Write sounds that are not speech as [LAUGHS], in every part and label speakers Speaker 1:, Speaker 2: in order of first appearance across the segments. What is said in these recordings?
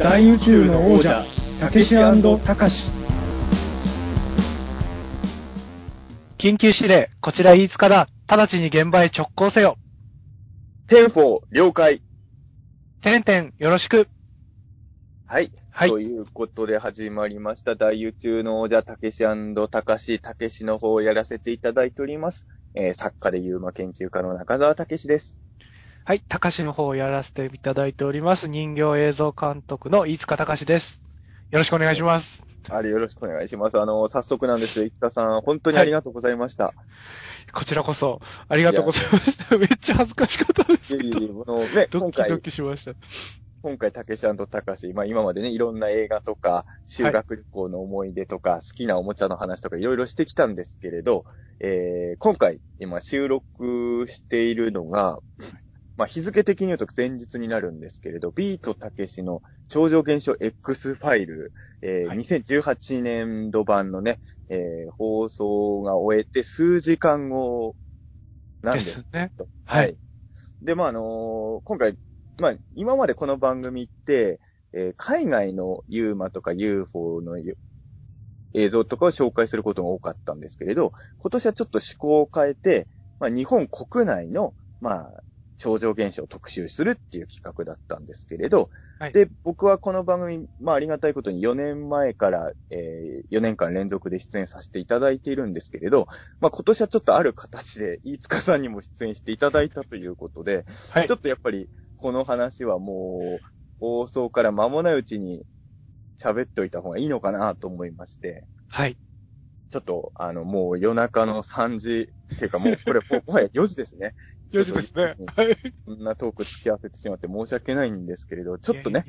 Speaker 1: 大宇宙の王者、たけしたかし。
Speaker 2: 緊急指令、こちら飯塚だ。直ちに現場へ直行せよ。
Speaker 3: Ten-four、了解。
Speaker 2: てんてん、よろしく。
Speaker 3: はい。
Speaker 2: はい
Speaker 3: ということで始まりました。大宇宙の王者、たけしたかし、たけしの方をやらせていただいております。えー作家で UMA 研究家の中澤たけしです。
Speaker 2: はい、高しの方をやらせていただいております。人形映像監督の飯塚隆です。よろしくお願いします。
Speaker 3: あれよろしくお願いします。あの、早速なんですけど、いつかさん、本当にありがとうございました。
Speaker 2: こちらこそ、ありがとうございました。めっちゃ恥ずかしかったですけど。
Speaker 3: いえいのね、
Speaker 2: ドキドキしました。
Speaker 3: 今回、たけしたかし、まあ今までね、いろんな映画とか、修学旅行の思い出とか、好きなおもちゃの話とかいろいろしてきたんですけれど、えー、今回、今収録しているのが、まあ日付的に言うと前日になるんですけれど、ビートたけしの超常現象 X ファイル、えー
Speaker 2: はい
Speaker 3: 2018年度版のね、えー放送が終えて数時間後なん
Speaker 2: で
Speaker 3: です
Speaker 2: すね。
Speaker 3: と
Speaker 2: はい。
Speaker 3: で、まあ、あのー今回、まあ、今までこの番組って、えー海外の UMA とか UFO のゆ映像とかを紹介することが多かったんですけれど、今年はちょっと趣向を変えて、まあ、日本国内の、まあ、超常現象を特集するっていう企画だったんですけれど、
Speaker 2: はい
Speaker 3: で、僕はこの番組、まあ、ありがたいことに4年前から、え4年間連続で出演させていただいているんですけれど、まあ、今年はちょっとある形で、飯塚さんにも出演していただいたということで、
Speaker 2: はい
Speaker 3: ちょ。っとやっぱり、この話はもう、放送から間もないうちに喋っておいた方がいいのかなと思いまして、
Speaker 2: はい。
Speaker 3: ちょっと、あの、もう夜中の3時、っていうかもう、これ、[LAUGHS] もはや4時ですね。
Speaker 2: 4時ですね。はい。
Speaker 3: とこんなトーク付き合わせてしまって申し訳ないんですけれど、ちょっとね、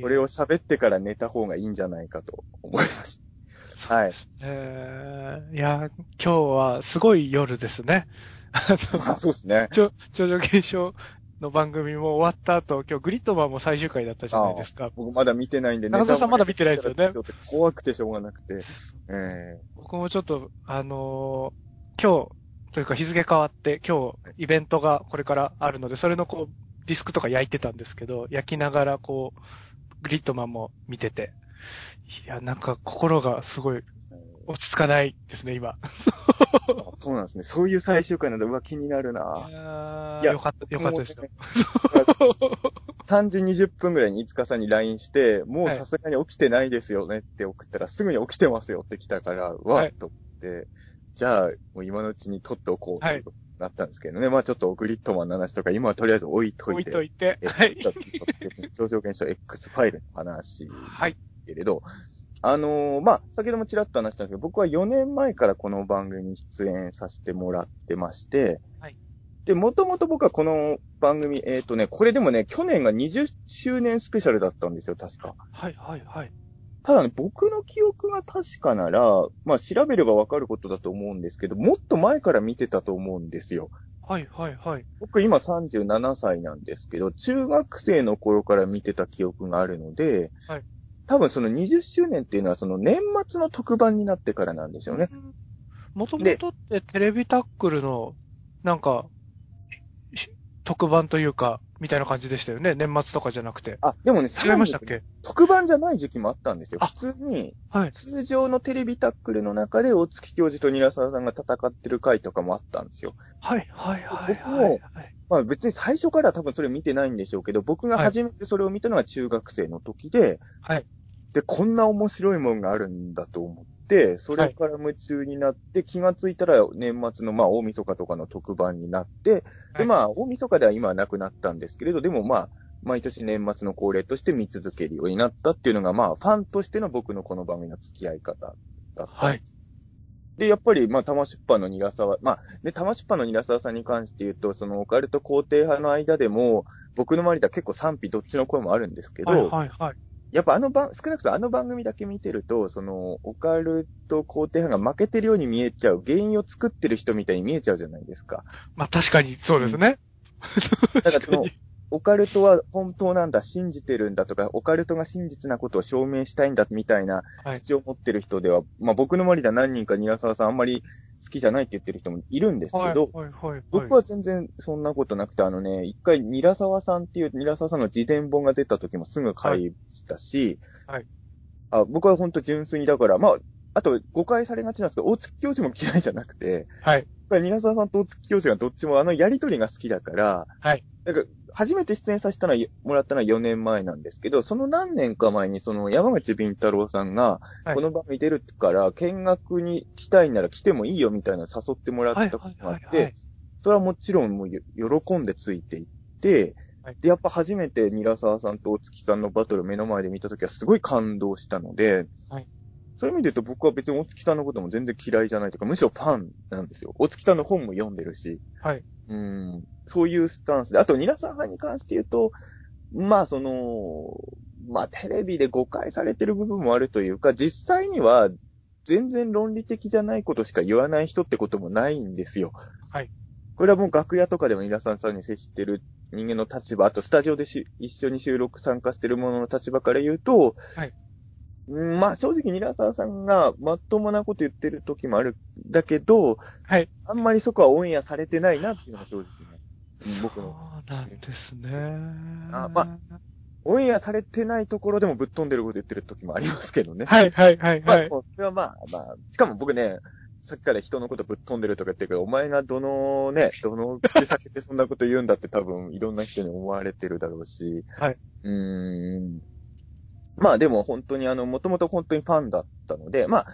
Speaker 3: これを喋ってから寝た方がいいんじゃないかと思いました。はい。
Speaker 2: えー、いや、今日はすごい夜ですね。あ
Speaker 3: まあ、[LAUGHS] そうですね。
Speaker 2: 超、超常現象の番組も終わった後、今日グリッドマンも最終回だったじゃないですか。
Speaker 3: 僕まだ見てないんで、
Speaker 2: 中澤さんまだ見てないですよね
Speaker 3: 怖くてしょうがなくて。え [LAUGHS]
Speaker 2: 僕もちょっと、あのー今日、というか日付変わって、今日、イベントがこれからあるので、それのこう、ディスクとか焼いてたんですけど、焼きながらこう、グリッドマンも見てて、いや、なんか心がすごい
Speaker 3: ー
Speaker 2: 落ち着かないですね、今。
Speaker 3: あ [LAUGHS] そうなんですね。そういう最終回なんだ。うわ、気になる
Speaker 2: い
Speaker 3: な。
Speaker 2: や
Speaker 3: いや
Speaker 2: よかった、よかったですよ。
Speaker 3: 3時20分ぐらいにいつかさんに LINE して、もう
Speaker 2: はい
Speaker 3: さすがに起きてないですよねって送ったら、すぐに起きてますよって来たから、うわ
Speaker 2: はい
Speaker 3: っと思って、じゃあ、もう今のうちに撮っておこう
Speaker 2: はい
Speaker 3: ってことになったんですけどね。まあちょっとグリッドマンの話とか、今はとりあえず置いと
Speaker 2: 置い
Speaker 3: いて。
Speaker 2: といて、
Speaker 3: え
Speaker 2: はい。
Speaker 3: 超常現象 X ファイルの話
Speaker 2: はい。
Speaker 3: けれど、あのーまあ、先ほどもちらっと話したんですけど、僕は4年前からこの番組に出演させてもらってまして、
Speaker 2: はい。
Speaker 3: で、もともと僕はこの番組、えっ、とね、これでもね、去年が20周年スペシャルだったんですよ、確か。
Speaker 2: はい、はい、はい。
Speaker 3: ただね、僕の記憶が確かなら、まあ、調べればわかることだと思うんですけど、もっと前から見てたと思うんですよ。
Speaker 2: はい、はい、はい。
Speaker 3: 僕今37歳なんですけど、中学生の頃から見てた記憶があるので、
Speaker 2: はい
Speaker 3: 多分その20周年っていうのはその年末の特番になってからなんですよね。
Speaker 2: もともとってテレビタックルの、なんか、し特番というか、みたいな感じでしたよね。年末とかじゃなくて。
Speaker 3: あ、でもね、
Speaker 2: 違いましたっけ？
Speaker 3: 特番じゃない時期もあったんですよ。
Speaker 2: あ
Speaker 3: 普通に、
Speaker 2: はい。
Speaker 3: 通常のテレビタックルの中で大月教授とニラサワさんが戦ってる回とかもあったんですよ。
Speaker 2: はい、はい、はい、
Speaker 3: 僕も
Speaker 2: はい。はい
Speaker 3: まあ別に最初からは多分それ見てないんでしょうけど、僕が初めてそれを見たのは中学生の時で、
Speaker 2: はい。
Speaker 3: で、こんな面白いもんがあるんだと思って、それから夢中になって、気がついたら年末のまあ大晦日とかの特番になって、
Speaker 2: はい
Speaker 3: でまあ大晦日では今はなくなったんですけれど、でもまあ、毎年年末の恒例として見続けるようになったっていうのが、まあ、ファンとしての僕のこの番組の付き合い方だった。
Speaker 2: はい
Speaker 3: で、やっぱり、まあ、玉出版のニラサワ、まあ、ね、玉出版のニラサワさんに関して言うと、そのオカルト肯定派の間でも、僕の周りでは結構賛否どっちの声もあるんですけど、
Speaker 2: はい、はい、はい。
Speaker 3: やっぱあの番、少なくともあの番組だけ見てると、その、オカルト肯定派が負けてるように見えちゃう、原因を作ってる人みたいに見えちゃうじゃないですか。
Speaker 2: まあ確かにそうですね。
Speaker 3: だからその。オカルトは本当なんだ、信じてるんだとか、オカルトが真実なことを証明したいんだみたいな
Speaker 2: はい
Speaker 3: 口を持ってる人では、まあ僕の周りでは何人かニラサワさんあんまり好きじゃないって言ってる人もいるんです
Speaker 2: はい、
Speaker 3: けど、
Speaker 2: はい、はい。
Speaker 3: 僕は全然そんなことなくて、あのね、一回、ニラサワさんっていう、ニラサワさんの自伝本が出た時もすぐ買いましたし、
Speaker 2: はい。
Speaker 3: あ僕は本当純粋にだから、まあ、あと誤解されがちなんですけど、大月教授も嫌いじゃなくて、
Speaker 2: はい。
Speaker 3: ニラサワさんと大月教授がどっちもあのやりとりが好きだから、
Speaker 2: はい。
Speaker 3: なんか、初めて出演させたのは、もらったのは4年前なんですけど、その何年か前に、その山口敏太郎さんが、
Speaker 2: はい
Speaker 3: この番組出るから、見学に来たいなら来てもいいよみたいなの誘ってもら
Speaker 2: はい、
Speaker 3: ったこ。とがあって、それはもちろんもうよ喜んでついていって、
Speaker 2: はい
Speaker 3: で、やっぱ初めてニラサワさんと大月さんのバトルを目の前で見たときはすごい感動したので、
Speaker 2: はい
Speaker 3: そういう意味で言うと僕は別に大月さんのことも全然嫌いじゃないというか、むしろファンなんですよ。大月さんの本も読んでるし、
Speaker 2: はい。
Speaker 3: うん、そういうスタンスで、あとニラサワに関して言うと、まあその、まあテレビで誤解されてる部分もあるというか、実際には全然論理的じゃないことしか言わない人ってこともないんですよ。
Speaker 2: はい。
Speaker 3: これはもう楽屋とかでもニラさんさんに接してる人間の立場、あとスタジオでし一緒に収録参加してる者の立場から言うと、
Speaker 2: はい。
Speaker 3: うんまあ正直ニラサワさんがまっともなこと言ってる時もあるんだけど、
Speaker 2: はい。
Speaker 3: あんまりそこはオンエアされてないなっていうのが正直ね。うん僕の。
Speaker 2: そうなんですね。
Speaker 3: あまオンエアされてないところでもぶっ飛んでること言ってる時もありますけどね。
Speaker 2: はい、はい、はい、
Speaker 3: まあ、
Speaker 2: はい。
Speaker 3: もうそれはまあまあ、しかも僕ね、さっきから人のことぶっ飛んでるとか言ってるけど、お前がどのね、[LAUGHS] どの口先でそんなこと言うんだって多分いろんな人に思われてるだろうし。
Speaker 2: はい。
Speaker 3: うーん。まあでも本当にあの、もともと本当にファンだったので、まあ、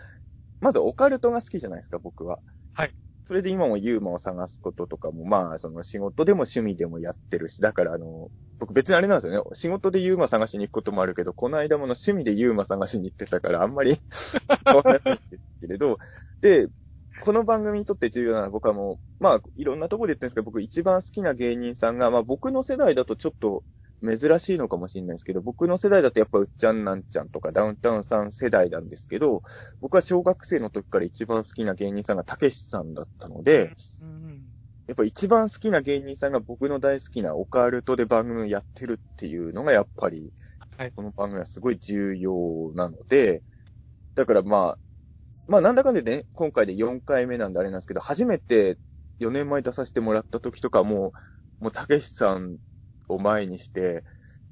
Speaker 3: まずオカルトが好きじゃないですか、僕は。
Speaker 2: はい。
Speaker 3: それで今もユーマを探すこととかも、まあ、その仕事でも趣味でもやってるし、だからあの、僕別にあれなんですよね。仕事でユーマ探しに行くこともあるけど、この間もの趣味でユーマ探しに行ってたから、あんまり [LAUGHS] 変わらないんですけれど、で、この番組にとって重要なのは僕はもう、まあ、いろんなとこで言ってるんですけど、僕一番好きな芸人さんが、まあ僕の世代だとちょっと珍しいのかもしれないですけど、僕の世代だとやっぱうっちゃんなんちゃんとかダウンタウンさん世代なんですけど、僕は小学生の時から一番好きな芸人さんがたけしさんだったので、
Speaker 2: うん
Speaker 3: やっぱ一番好きな芸人さんが僕の大好きなオカルトで番組をやってるっていうのがやっぱり
Speaker 2: はい、
Speaker 3: この番組はすごい重要なので、だからまあ、まあなんだかんでね、今回で4回目なんであれなんですけど、初めて4年前出させてもらった時とかもう、もうたけしさんを前にして、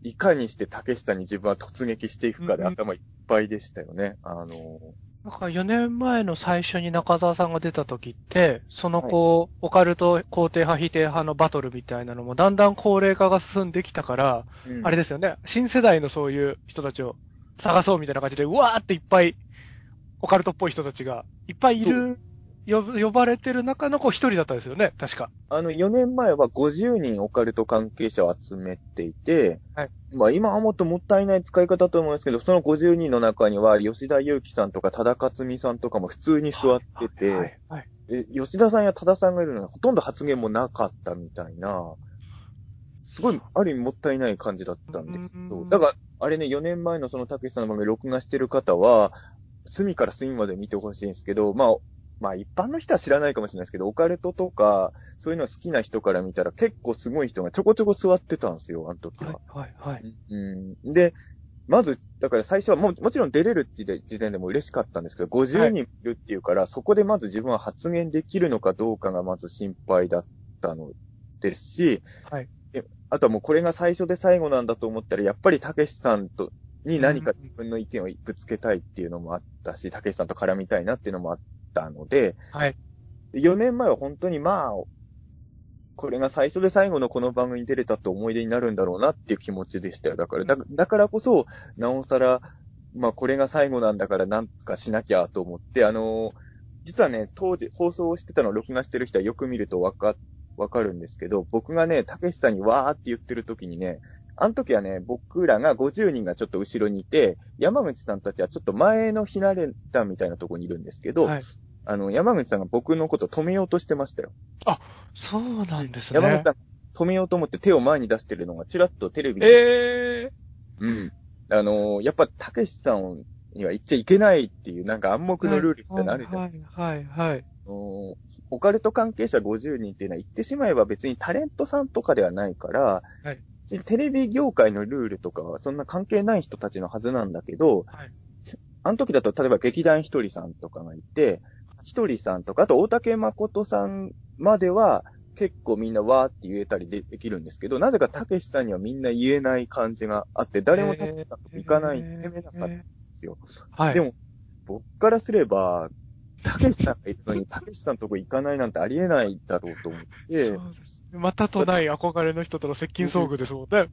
Speaker 3: いかにしてたけしさんに自分は突撃していくかで
Speaker 2: うんうん。
Speaker 3: 頭いっぱいでしたよね。あの、
Speaker 2: なんか4年前の最初に中澤さんが出た時って、そのこう、オカルト肯定派否定派のバトルみたいなのもだんだん高齢化が進んできたから、あれ
Speaker 3: で
Speaker 2: ですよね、新世代のそういう人たちを探そうみたいな感じで、うわーっていっぱい、オカルトっぽい人たちがいっぱいいる、呼呼ばれてる中のこう一人だったんですよね、確か。
Speaker 3: あの、4年前は50人オカルト関係者を集めていて、
Speaker 2: はい。
Speaker 3: まあ今はもっともったいない使い方だと思うんですけど、その50人の中には吉田祐樹さんとか多田克美さんとかも普通に座ってて、
Speaker 2: はい、はい。
Speaker 3: え吉田さんや多田さんがいるのにほとんど発言もなかったみたいな、すごい、ある意味もったいない感じだったんですけど、
Speaker 2: うん。
Speaker 3: だから、あれね、4年前のそのたけしさんの番組録画してる方は、隅から隅まで見てほしいんですけど、まあ、まあ一般の人は知らないかもしれないですけど、オカルトとか、そういうの好きな人から見たら結構すごい人がちょこちょこ座ってたんですよ、あの時は。
Speaker 2: はい、はい、はい。
Speaker 3: うん。で、まず、だから最初はもう、もちろん出れるって時点でも嬉しかったんですけど、50人いるっていうから、そこでまず自分は発言できるのかどうかがまず心配だったのですし、
Speaker 2: はい
Speaker 3: であとはもうこれが最初で最後なんだと思ったら、やっぱりたけしさんと、に何か自分の意見をぶつけたいっていうのもあったし、たけしさんと絡みたいなっていうのもあったので、
Speaker 2: はい。
Speaker 3: 4年前は本当にまあ、これが最初で最後のこの番組に出れたって思い出になるんだろうなっていう気持ちでしたよ。だから、だだからこそ、なおさら、まあこれが最後なんだからなんかしなきゃと思って、あのー実はね、当時放送してたのを録画してる人はよく見るとわか、わかるんですけど、僕がね、たけしさんにわーって言ってる時にね、あの時はね、僕らが50人がちょっと後ろにいて、山口さんたちはちょっと前のひなれたみたいなところにいるんですけど、
Speaker 2: はい。
Speaker 3: あの、山口さんが僕のこと止めようとしてましたよ。
Speaker 2: そうなんですね。
Speaker 3: 山口さん、止めようと思って手を前に出してるのがちらっとテレビで。
Speaker 2: ええ
Speaker 3: うん。あのーやっぱ、たけしさんには言っちゃいけないっていう、なんか暗黙のルールみたいなるじゃん。
Speaker 2: はい、はい、はい。
Speaker 3: あのーオカルト関係者50人っていうのは言ってしまえば別にタレントさんとかではないから、
Speaker 2: はい
Speaker 3: テレビ業界のルールとかはそんな関係ない人たちのはずなんだけど、
Speaker 2: はい
Speaker 3: あの時だと例えば劇団ひとりさんとかがいて、ひとりさんとか、あと大竹誠さんまでは、結構みんなわーって言えたりでできるんですけど、なぜかたけしさんにはみんな言えない感じがあって、誰もたけしさんと行かない、攻めなかったんですよ。
Speaker 2: はい。
Speaker 3: でも、僕からすれば、たけしさんがいるのに、たけしさんとこ行かないなんてありえないだろうと思って、
Speaker 2: そうです。またとない憧れの人との接近遭遇ですもんね。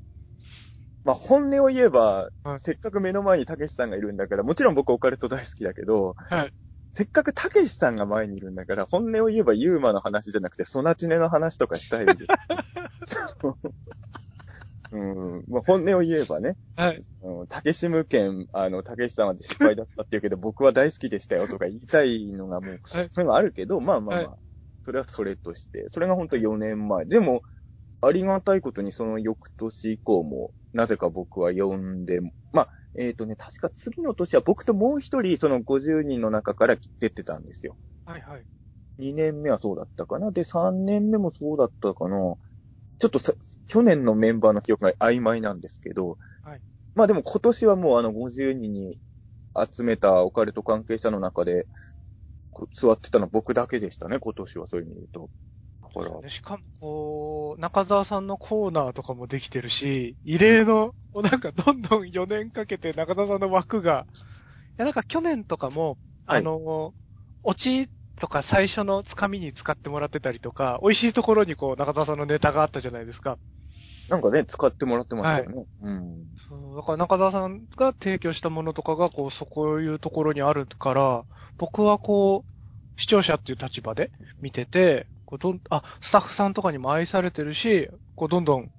Speaker 3: まあ本音を言えば、
Speaker 2: はい
Speaker 3: せっかく目の前にたけしさんがいるんだから、もちろん僕オカルト大好きだけど、
Speaker 2: はい。
Speaker 3: せっかくたけしさんが前にいるんだから、本音を言えばユーマの話じゃなくて、ソナチネの話とかしたいです。[LAUGHS] うん、まあ本音を言えばね、
Speaker 2: はい。
Speaker 3: うん、たけし無権、あの、たけしさんは失敗だったって言うけど、僕は大好きでしたよとか言いたいのがもう、
Speaker 2: はい
Speaker 3: そういうのあるけど、まあまあまあ、
Speaker 2: は
Speaker 3: それはそれとして、それが本当4年前。でも、ありがたいことにその翌年以降も、なぜか僕は呼んで、まあ、えっ、とね、確か次の年は僕ともう一人、その50人の中から出てたんですよ。
Speaker 2: はいはい。
Speaker 3: 2年目はそうだったかな。で、3年目もそうだったかな。ちょっとさ、去年のメンバーの記憶が曖昧なんですけど、
Speaker 2: はい。
Speaker 3: まあでも今年はもうあの50人に集めたオカルト関係者の中で、こ座ってたの僕だけでしたね、今年はそういう意味で言うと。だから、
Speaker 2: しかも、こう、中澤さんのコーナーとかもできてるし、異例の、なんかどんどん4年かけて中澤さんの枠が、いやなんか去年とかも、
Speaker 3: はい。
Speaker 2: あの、オチとか最初のつかみに使ってもらってたりとか、美味しいところにこう中澤さんのネタがあったじゃないですか。
Speaker 3: なんかね、使ってもらってましたよね。うん。
Speaker 2: そうだから中澤さんが提供したものとかが、こう、そこいうところにあるから、僕はこう、視聴者っていう立場で見てて、こうどん、あ、スタッフさんとかにも愛されてるし、こう、どんどん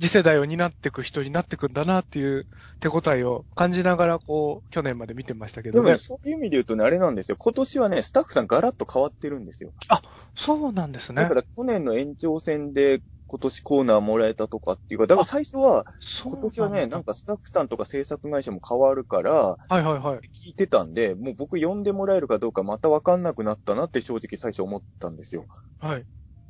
Speaker 2: 次世代を担っていく人になっていくんだなっていう手応えを感じながら、こう、去年まで見てましたけどね
Speaker 3: でもね、。そういう意味で言うとね、あれなんですよ。今年はね、スタッフさんガラッと変わってるんですよ。
Speaker 2: そうなんですね
Speaker 3: だか。ら去年の延長戦で今年コーナーもらえたとかっていうか、だから最初は、今年はね、
Speaker 2: だ
Speaker 3: なんかスタッフさんとか制作会社も変わるから、
Speaker 2: はいはいはい。
Speaker 3: 聞いてたんで、もう僕呼んでもらえるかどうかまたわかんなくなったなって正直最初思ったんですよ。
Speaker 2: はい。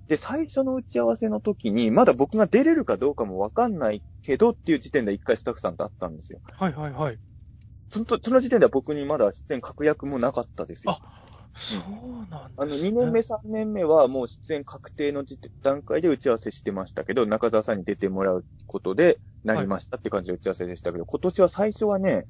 Speaker 3: で、最初の打ち合わせの時に、まだ僕が出れるかどうかもわかんないけどっていう時点で一回スタッフさんと会ったんですよ。
Speaker 2: はいはいはい。
Speaker 3: そのとその時点では僕にまだ出演確約もなかったですよ。
Speaker 2: そうなんだ、
Speaker 3: あの、2年目、3年目はもう出演確定の段階で打ち合わせしてましたけど、中澤さんに出てもらうことでなりましたって感じで打ち合わせでしたけど、今年は最初はね、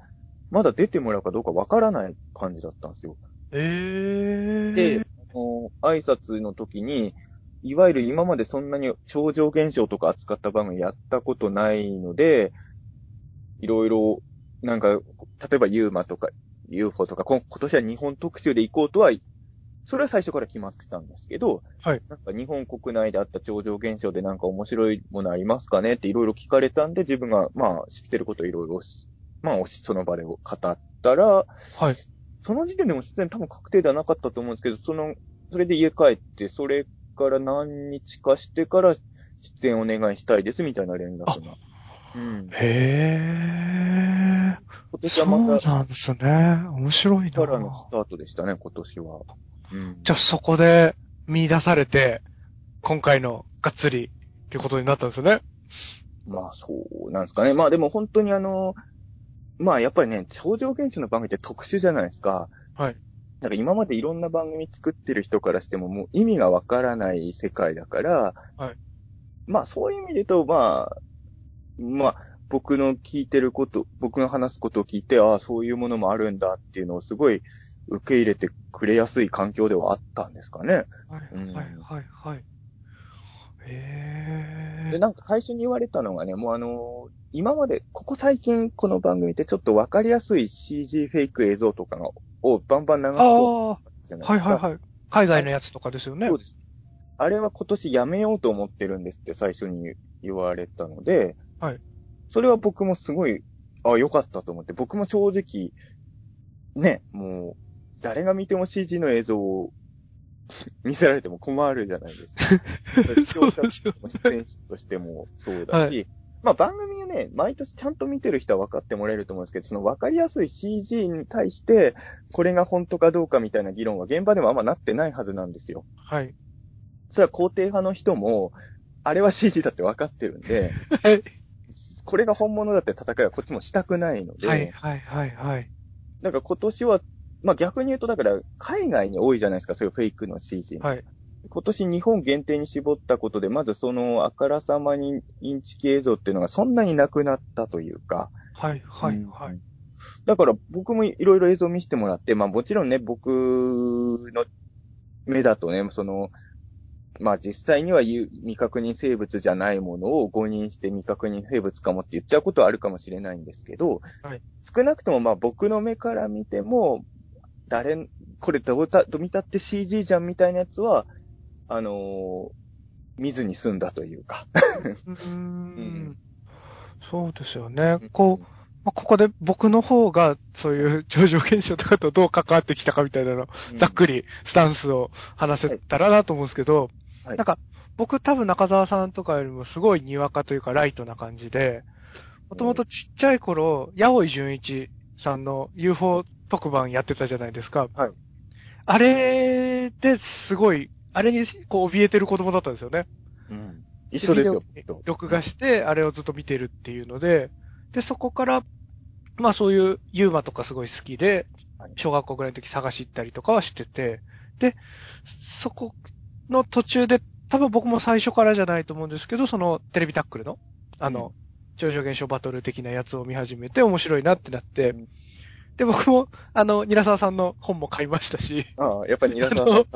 Speaker 3: まだ出てもらうかどうかわからない感じだったんですよ。
Speaker 2: えー。
Speaker 3: で、あの挨拶の時に、いわゆる今までそんなに超常現象とか扱った番組やったことないので、いろいろ、なんか、例えばユーマとか UFO とか、今年は日本特集で行こうとは、それは最初から決まってたんですけど、
Speaker 2: はい。
Speaker 3: なんか日本国内であった超常現象でなんか面白いものありますかね？っていろいろ聞かれたんで、自分がまあ知ってることをいろいろし、まあその場で語ったら、
Speaker 2: はい。
Speaker 3: その時点でも出演多分確定ではなかったと思うんですけど、その、それで家帰って、それから何日かしてから出演お願いしたいですみたいな連絡が。うん。
Speaker 2: へー。
Speaker 3: 今年
Speaker 2: そう
Speaker 3: はまた、
Speaker 2: なんですね。面白いな。
Speaker 3: からのスタートでしたね、今年は。うん。
Speaker 2: じゃあそこで見出されて、今回のがっつりってことになったんですよね。
Speaker 3: まあそうなんですかね。まあでも本当にあの、まあやっぱりね、超常現象の番組って特殊じゃないですか。
Speaker 2: はい。
Speaker 3: なんか今までいろんな番組作ってる人からしてももう意味がわからない世界だから、
Speaker 2: はい。
Speaker 3: まあそういう意味で言うと、まあ、まあ僕の聞いてること、僕が話すことを聞いて、ああ、そういうものもあるんだっていうのをすごい受け入れてくれやすい環境ではあったんですかね。
Speaker 2: はい、
Speaker 3: うん
Speaker 2: はい、はい、はい。へ
Speaker 3: で、
Speaker 2: ー。
Speaker 3: なんか最初に言われたのがね、もうあの今まで、ここ最近この番組ってちょっとわかりやすい CG フェイク映像とかがをバンバン流す
Speaker 2: あ
Speaker 3: と
Speaker 2: あ、
Speaker 3: じゃないですか。
Speaker 2: はい、はい、はい。海外のやつとかですよね
Speaker 3: そう。です。あれは今年やめようと思ってるんですって最初に言われたので、
Speaker 2: はい。
Speaker 3: それは僕もすごい、あ、良かったと思って、僕も正直、ね、もう、誰が見ても CG の映像を [LAUGHS] 見せられても困るじゃないですか。[LAUGHS] 視聴者
Speaker 2: すよ
Speaker 3: 出演者としてもそうだし、
Speaker 2: は
Speaker 3: まあ番組をね、毎年ちゃんと見てる人は分かってもらえると思うんですけど、その分かりやすい CG に対して、これが本当かどうかみたいな議論は現場でもあんまなってないはずなんですよ。
Speaker 2: はい。
Speaker 3: それは肯定派の人も、あれは CG だって分かってるんで、[LAUGHS]
Speaker 2: はい。
Speaker 3: これが本物だって戦いはこっちもしたくないので、
Speaker 2: はい、はい、はい、はい。
Speaker 3: なんか今年はまあ逆に言うと、だから、海外に多いじゃないですか、そういうフェイクの CG。
Speaker 2: はい。
Speaker 3: 今年日本限定に絞ったことで、まずそのあからさまにインチキ映像っていうのがそんなになくなったというか。
Speaker 2: はい、はい、
Speaker 3: うん
Speaker 2: はい。
Speaker 3: だから僕もいろいろ映像見せてもらって、まあもちろんね、僕の目だとね、その、まあ実際には未確認生物じゃないものを誤認して未確認生物かもって言っちゃうことはあるかもしれないんですけど、
Speaker 2: はい
Speaker 3: 少なくともまあ僕の目から見ても、誰、これどうた、どう見たって CG じゃんみたいなやつは、あのー見ずに済んだというか。
Speaker 2: そうですよね。こう、まあ、ここで僕の方がそういう超常現象とかとどう関わってきたかみたいなの、
Speaker 3: うん。
Speaker 2: ざっくりスタンスを話せたらなと思うんですけど、
Speaker 3: はい。
Speaker 2: なんか僕多分中澤さんとかよりもすごいにわかというかライトな感じで、もともとちっちゃい頃、八尾井純一さんの UFO 特番やってたじゃないですか。
Speaker 3: はい。
Speaker 2: あれですごい、あれにこう怯えてる子供だったんですよね。
Speaker 3: うん一緒ですよ。
Speaker 2: 録画して、あれをずっと見てるっていうので、で、そこから、まあそういうユーマとかすごい好きで
Speaker 3: はい、
Speaker 2: 小学校ぐらいの時探し行ったりとかはしてて、で、そこの途中で、多分僕も最初からじゃないと思うんですけど、そのテレビタックルの、あの、超常現象バトル的なやつを見始めて面白いなってなって、
Speaker 3: うん
Speaker 2: で、僕も、あの、ニラサワさんの本も買いましたし、
Speaker 3: ああ、やっぱり皆さん、
Speaker 2: あの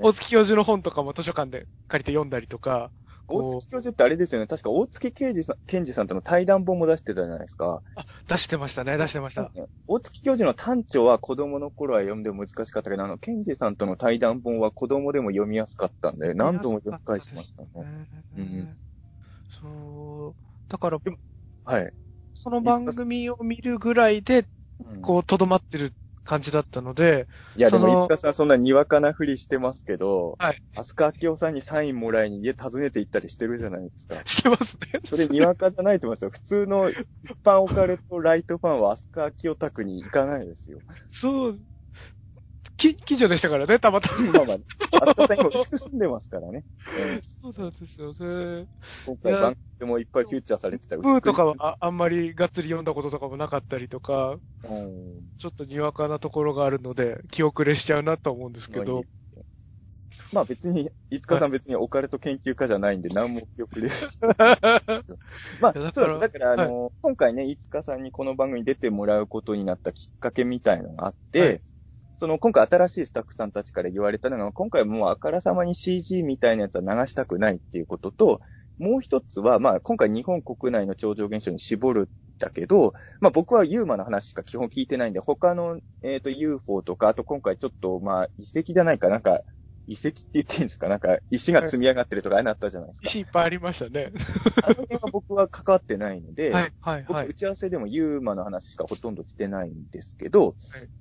Speaker 2: 大月教授の本とかも図書館で借りて読んだりとか、
Speaker 3: 大月教授ってあれですよね。確か大月健二さん、健二さんとの対談本も出してたじゃないですか。
Speaker 2: あ、出してましたね、出してました。
Speaker 3: 大月教授の単調は子供の頃は読んでも難しかったけど、あの、健二さんとの対談本は子供でも読みやすかったんで、何度も読み返しましたね。うん
Speaker 2: そう。だから、
Speaker 3: はい。
Speaker 2: その番組を見るぐらいで、こう、とどまってる感じだったので、
Speaker 3: いや、でも、いつかさんそんなにわかなふりしてますけど、
Speaker 2: はい。
Speaker 3: 飛鳥明夫さんにサインもらいに家訪ねて行ったりしてるじゃないですか。
Speaker 2: してますね。
Speaker 3: それにわかじゃないと思いますよ。普通の一般オカルトライトファンは飛鳥明夫宅に行かないですよ。
Speaker 2: そう。き、近所でしたからね、たまたま。
Speaker 3: まあまあ、飛鳥さん今薄く住んでますからね。
Speaker 2: そうなんですよね。
Speaker 3: 今回番組でもいっぱいフューチャーされてた
Speaker 2: ブーとか
Speaker 3: は。
Speaker 2: ああんまりがっつり読んだこととかもなかったりとか、ちょっとにわかなところがあるので、気遅れしちゃうなと思うんですけど。
Speaker 3: まあ別に、いつかさん別にオカルト研究家じゃないんで何も記憶です。まあ、
Speaker 2: だから
Speaker 3: そうです。だから、あの、今回ね、いつかさんにこの番組に出てもらうことになったきっかけみたいのがあって、
Speaker 2: はい
Speaker 3: その、今回新しいスタッフさんたちから言われたのが、今回もうあからさまに CG みたいなやつは流したくないっていうことと、もう一つは、まあ、今回日本国内の超常現象に絞るんだけど、まあ僕はユーマの話しか基本聞いてないんで、他の、えっ、と UFO とか、あと今回ちょっと、まあ遺跡じゃないかなんか、遺跡って言っていいんですか？なんか、石が積み上がってるとかああいうのあったじゃないですか。
Speaker 2: 石いっぱいありましたね。
Speaker 3: あの辺は僕は関わってないので、
Speaker 2: はい、はい、
Speaker 3: 僕、
Speaker 2: はい
Speaker 3: 打。ち合わせでもユーマの話しかほとんどしてないんですけど、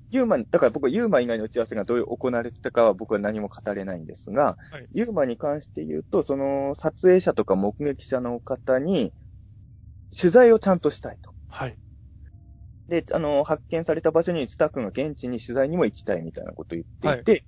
Speaker 3: ユーマ、だから僕はユーマ以外の打ち合わせがどういう行われてたかは僕は何も語れないんですが、
Speaker 2: はい
Speaker 3: ユーマに関して言うと、その撮影者とか目撃者の方に取材をちゃんとしたいと。
Speaker 2: はい。
Speaker 3: で、あの、発見された場所にスタッフが現地に取材にも行きたいみたいなことを言っていて、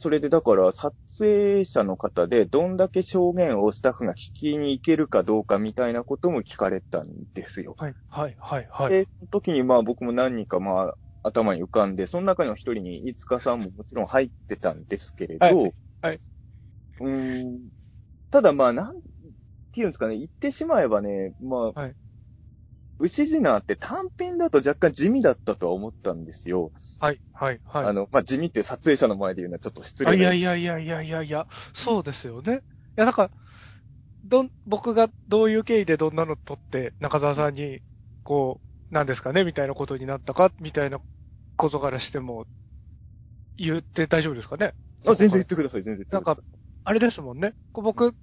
Speaker 3: それでだから撮影者の方でどんだけ証言をスタッフが聞きに行けるかどうかみたいなことも聞かれたんですよ。
Speaker 2: はい、はい、はい、はい。
Speaker 3: で、その時にまあ僕も何人かまあ頭に浮かんで、その中の一人に飯塚さんももちろん入ってたんですけれど、
Speaker 2: はいはいう
Speaker 3: ーん、ただまあなんていうんですかね、言ってしまえばね、まあ、
Speaker 2: はい
Speaker 3: 牛ジナーって単品だと若干地味だったとは思ったんですよ。
Speaker 2: はい、はい、はい。
Speaker 3: あの、まあ地味って撮影者の前で言うのはちょっと失
Speaker 2: あい
Speaker 3: 礼な
Speaker 2: やいやいやいやいやいや、そうですよね。いや、だから、どん、僕がどういう経緯でどんなの撮って、中澤さんに、こう、なんですかね、みたいなことになったか、みたいなことからしても、言って大丈夫ですかね？
Speaker 3: あ、全然言ってください、全然言ってください。
Speaker 2: あれですもんね。こう僕、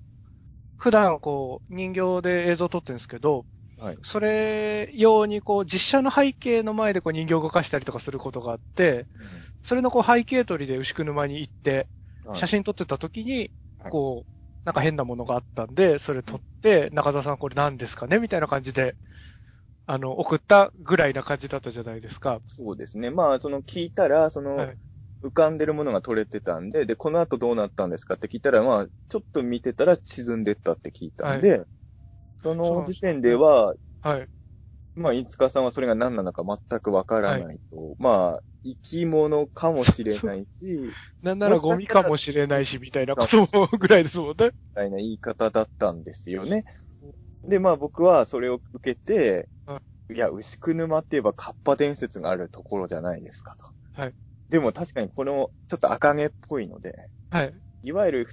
Speaker 2: 普段こう、人形で映像撮ってるんですけど、
Speaker 3: はい。
Speaker 2: それ用にこう、実写の背景の前でこう人形を動かしたりとかすることがあって、それのこう背景撮りで牛久沼に行って、
Speaker 3: はい
Speaker 2: 写真撮ってた時に
Speaker 3: はい、
Speaker 2: こう、なんか変なものがあったんで、それ撮って、中澤さんこれ何ですかね？みたいな感じで、あの、送ったぐらいな感じだったじゃないですか。
Speaker 3: そうですね。まあ、その聞いたら、その、
Speaker 2: はい
Speaker 3: 浮かんでるものが取れてたんで、で、この後どうなったんですかって聞いたら、まあ、ちょっと見てたら沈んでったって聞いたんで、そ
Speaker 2: そ
Speaker 3: の時点では、
Speaker 2: はい。
Speaker 3: まあ、飯塚さんはそれが何なのか全くわからないと、まあ、生き物かもしれないし、[LAUGHS]
Speaker 2: なんならゴミかもしれないし、みたいなこともぐらいですもんね。
Speaker 3: みたいな言い方だったんですよね。で、まあ僕はそれを受けて、いや、牛久沼って言えばカッパ伝説があるところじゃないですかと。
Speaker 2: はい。
Speaker 3: でも確かにこの、ちょっと赤毛っぽいので、
Speaker 2: はい。
Speaker 3: いわゆる、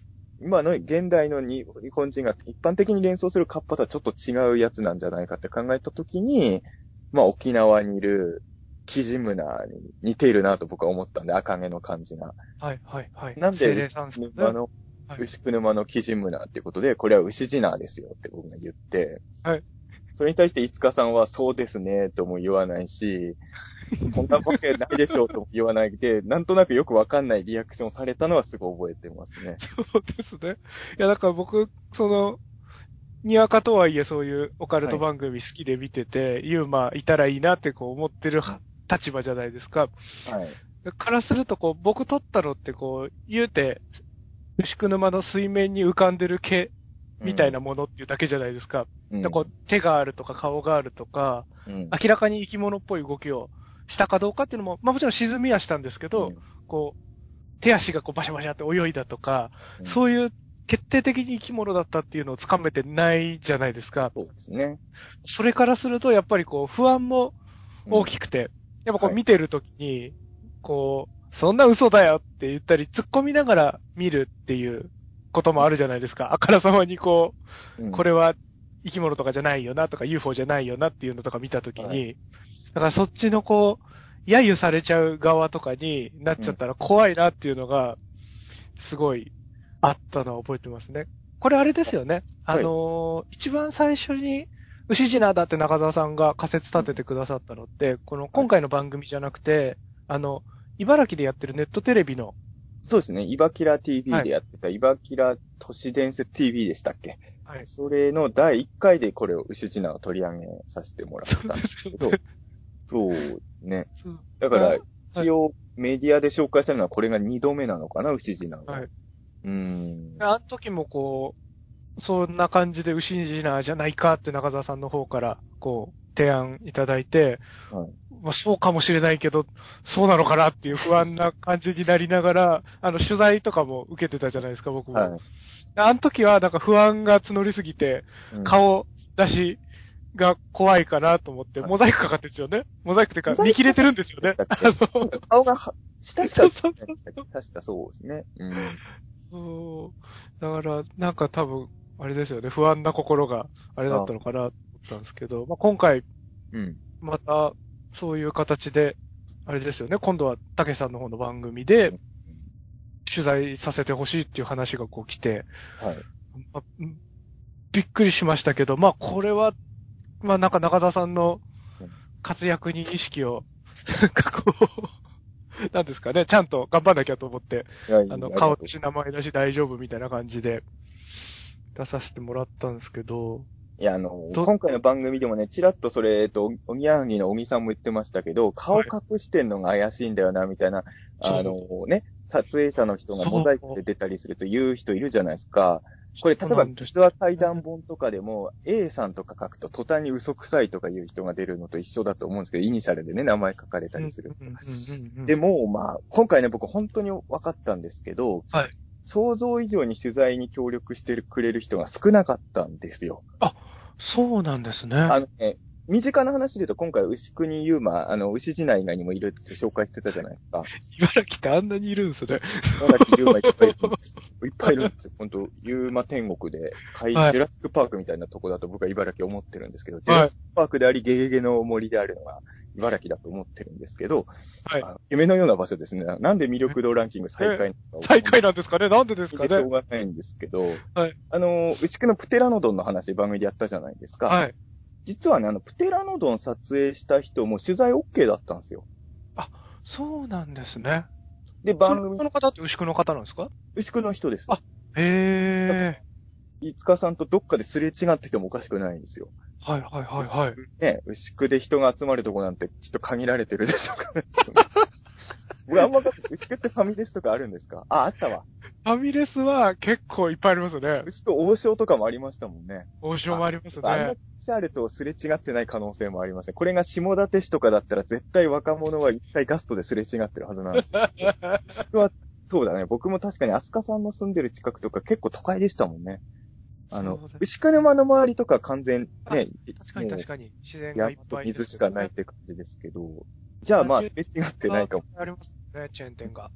Speaker 3: 今の現代の日日本人が一般的に連想するカッパとはちょっと違うやつなんじゃないかって考えたときに、まあ沖縄にいるキジムナに似ているなと僕は思ったんで、赤毛の感じが。
Speaker 2: はい、はい、はい。
Speaker 3: なん
Speaker 2: 精
Speaker 3: で、
Speaker 2: 霊さんね。
Speaker 3: 牛久沼の、
Speaker 2: はい
Speaker 3: 牛久沼のキジムナっていうことで、これは牛ジナーですよって僕が言って、
Speaker 2: はい。
Speaker 3: それに対して、いつかさんは、そうですね、とも言わないし、[LAUGHS] そんなわけないでしょうとも言わないで、なんとなくよくわかんないリアクションされたのはすごい覚えてますね。[LAUGHS]
Speaker 2: そうですね。いや、だから僕、その、にわかとはいえそういうオカルト番組好きで見てて、ユーマいたらいいなってこう思ってるは立場じゃないですか。
Speaker 3: はい。
Speaker 2: からするとこう、僕撮ったのってこう、言うて、牛久沼の水面に浮かんでる毛みたいなものっていうだけじゃないですか。
Speaker 3: うん、
Speaker 2: でこう手があるとか顔があるとか、
Speaker 3: うん、
Speaker 2: 明らかに生き物っぽい動きをしたかどうかっていうのも、まあもちろん沈みはしたんですけど、
Speaker 3: うん
Speaker 2: こう、手足がこうバシャバシャって泳いだとか、
Speaker 3: うん
Speaker 2: そういう決定的に生き物だったっていうのをつかめてないじゃないですか。
Speaker 3: そうですね。
Speaker 2: それからすると、やっぱりこう、不安も大きくて、やっぱこう
Speaker 3: はい
Speaker 2: 見てるときに、こう、そんな嘘だよって言ったり、突っ込みながら見るっていうこともあるじゃないですか。あからさまにこ
Speaker 3: うん
Speaker 2: う、これは生き物とかじゃないよなとか UFO じゃないよなっていうのとか見たときに、
Speaker 3: は
Speaker 2: だからそっちのこう、揶揄されちゃう側とかになっちゃったら怖いなっていうのが、すごいあったのは覚えてますね。これあれですよね。あ
Speaker 3: はい
Speaker 2: 一番最初に、牛ジだって中澤さんが仮説立ててくださったのって、この今回の番組じゃなくて、あの、茨城でやってるネットテレビの、
Speaker 3: そうですね。イバキラ TV でやってた、イバキラ都市伝説 TV でしたっけ？
Speaker 2: はい。
Speaker 3: それの第1回でこれを牛ジナを取り上げさせてもらったん
Speaker 2: で
Speaker 3: ですけどそうね。だから
Speaker 2: はい、
Speaker 3: 一応メディアで紹介されるのはこれが2度目なのかな、牛ジナが。
Speaker 2: はい。
Speaker 3: うーん。
Speaker 2: あの時もこう、そんな感じで牛ジナじゃないかって中澤さんの方から、こう、提案いただいて、
Speaker 3: はい
Speaker 2: まあ、そうかもしれないけど、そうなのかなっていう不安な感じになりながら、あの、取材とかも受けてたじゃないですか、僕も。
Speaker 3: はい。
Speaker 2: あの時はなんか不安が募りすぎて、
Speaker 3: うん
Speaker 2: 顔出しが怖いかなと思って、
Speaker 3: はい
Speaker 2: モザイクかかってるんですよね。モザイクってか、見切れてるんですよね。
Speaker 3: 顔がは、下しか確かそうですね。うん。
Speaker 2: そう。だから、なんか多分、あれですよね、不安な心があれだったのかなと思ったんですけど、まあ、今回、
Speaker 3: うん。
Speaker 2: また、そういう形で、あれですよね、今度は、たけしさんの方の番組で、取材させてほしいっていう話がこう来て、
Speaker 3: はい。
Speaker 2: まあうんびっくりしましたけど、まあ、これは、まあ、なんか中田さんの活躍に意識を、なんかこう、なんですかね、ちゃんと頑張んなきゃと思って、
Speaker 3: いや
Speaker 2: あの、顔だし名前だし大丈夫みたいな感じで出させてもらったんですけど、
Speaker 3: いや、あの、
Speaker 2: ど
Speaker 3: 今回の番組でもね、ちらっとそれ、えっと、おぎやはぎの小木さんも言ってましたけど、顔隠してんのが怪しいんだよな、みたいな、あのね、撮影者の人がモザイクで出たりすると言う人いるじゃないですか。これ、例えば、実は対談本とかでも、A さんとか書くと途端に嘘くさいとかいう人が出るのと一緒だと思うんですけど、イニシャルでね、名前書かれたりする。でも、まあ、今回ね、僕本当に分かったんですけど、
Speaker 2: はい
Speaker 3: 想像以上に取材に協力してくれる人が少なかったんですよ。
Speaker 2: そうなんですね。
Speaker 3: あのね、身近な話で言うと、今回、牛国ユーマ、あの、牛時内以外にもいるって紹介してたじゃないですか。[LAUGHS]
Speaker 2: 茨城ってあんなにいるんですね。
Speaker 3: 茨城ユーマいっぱいいるんです。いっぱいいるんですよ。[LAUGHS] 本当ユーマ天国で、海
Speaker 2: はい
Speaker 3: ジュラシックパークみたいなとこだと僕は茨城思ってるんですけど、ジュラシックパークであり、ゲゲゲの森であるのが茨城だと思ってるんですけど、
Speaker 2: はい。
Speaker 3: 夢のような場所ですね。なんで魅力度ランキング最下位なのか
Speaker 2: 最下位なんですかね？なんでですか
Speaker 3: しょう
Speaker 2: ね
Speaker 3: がないんですけど、
Speaker 2: はい
Speaker 3: あの、牛久のプテラノドンの話番組でやったじゃないですか。
Speaker 2: はい。
Speaker 3: 実はね、あの、プテラノドン撮影した人も取材 OK だったんですよ。
Speaker 2: そうなんですね。
Speaker 3: で、番組
Speaker 2: そ、の方って牛久の方なんですか？
Speaker 3: 牛久の人です。
Speaker 2: あへえ。
Speaker 3: 飯塚さんとどっかですれ違っててもおかしくないんですよ。
Speaker 2: はいはいはいはい。
Speaker 3: ね、牛久で人が集まるとこなんてきっと限られてるでしょうから、僕あんま。牛久ってファミレスとかあるんですか？あ、あったわ。
Speaker 2: ファミレスは結構いっぱいありますね。
Speaker 3: 牛久王将とかもありましたもんね。
Speaker 2: 王将もあります
Speaker 3: あんな
Speaker 2: ね。
Speaker 3: シャールとすれ違ってない可能性もありません。これが下館市とかだったら絶対若者は一回ガストですれ違ってるはずなんです。牛久は、そうだね。僕も確かに飛鳥さんの住んでる近くとか結構都会でしたもんね。あの牛久沼の周りとか完全ね、
Speaker 2: 確かに確かに。自然がいっぱい。
Speaker 3: と水しかないって感じですけど、じゃあまあ、すれ違ってないかも。
Speaker 2: ありますね、チェーン店が。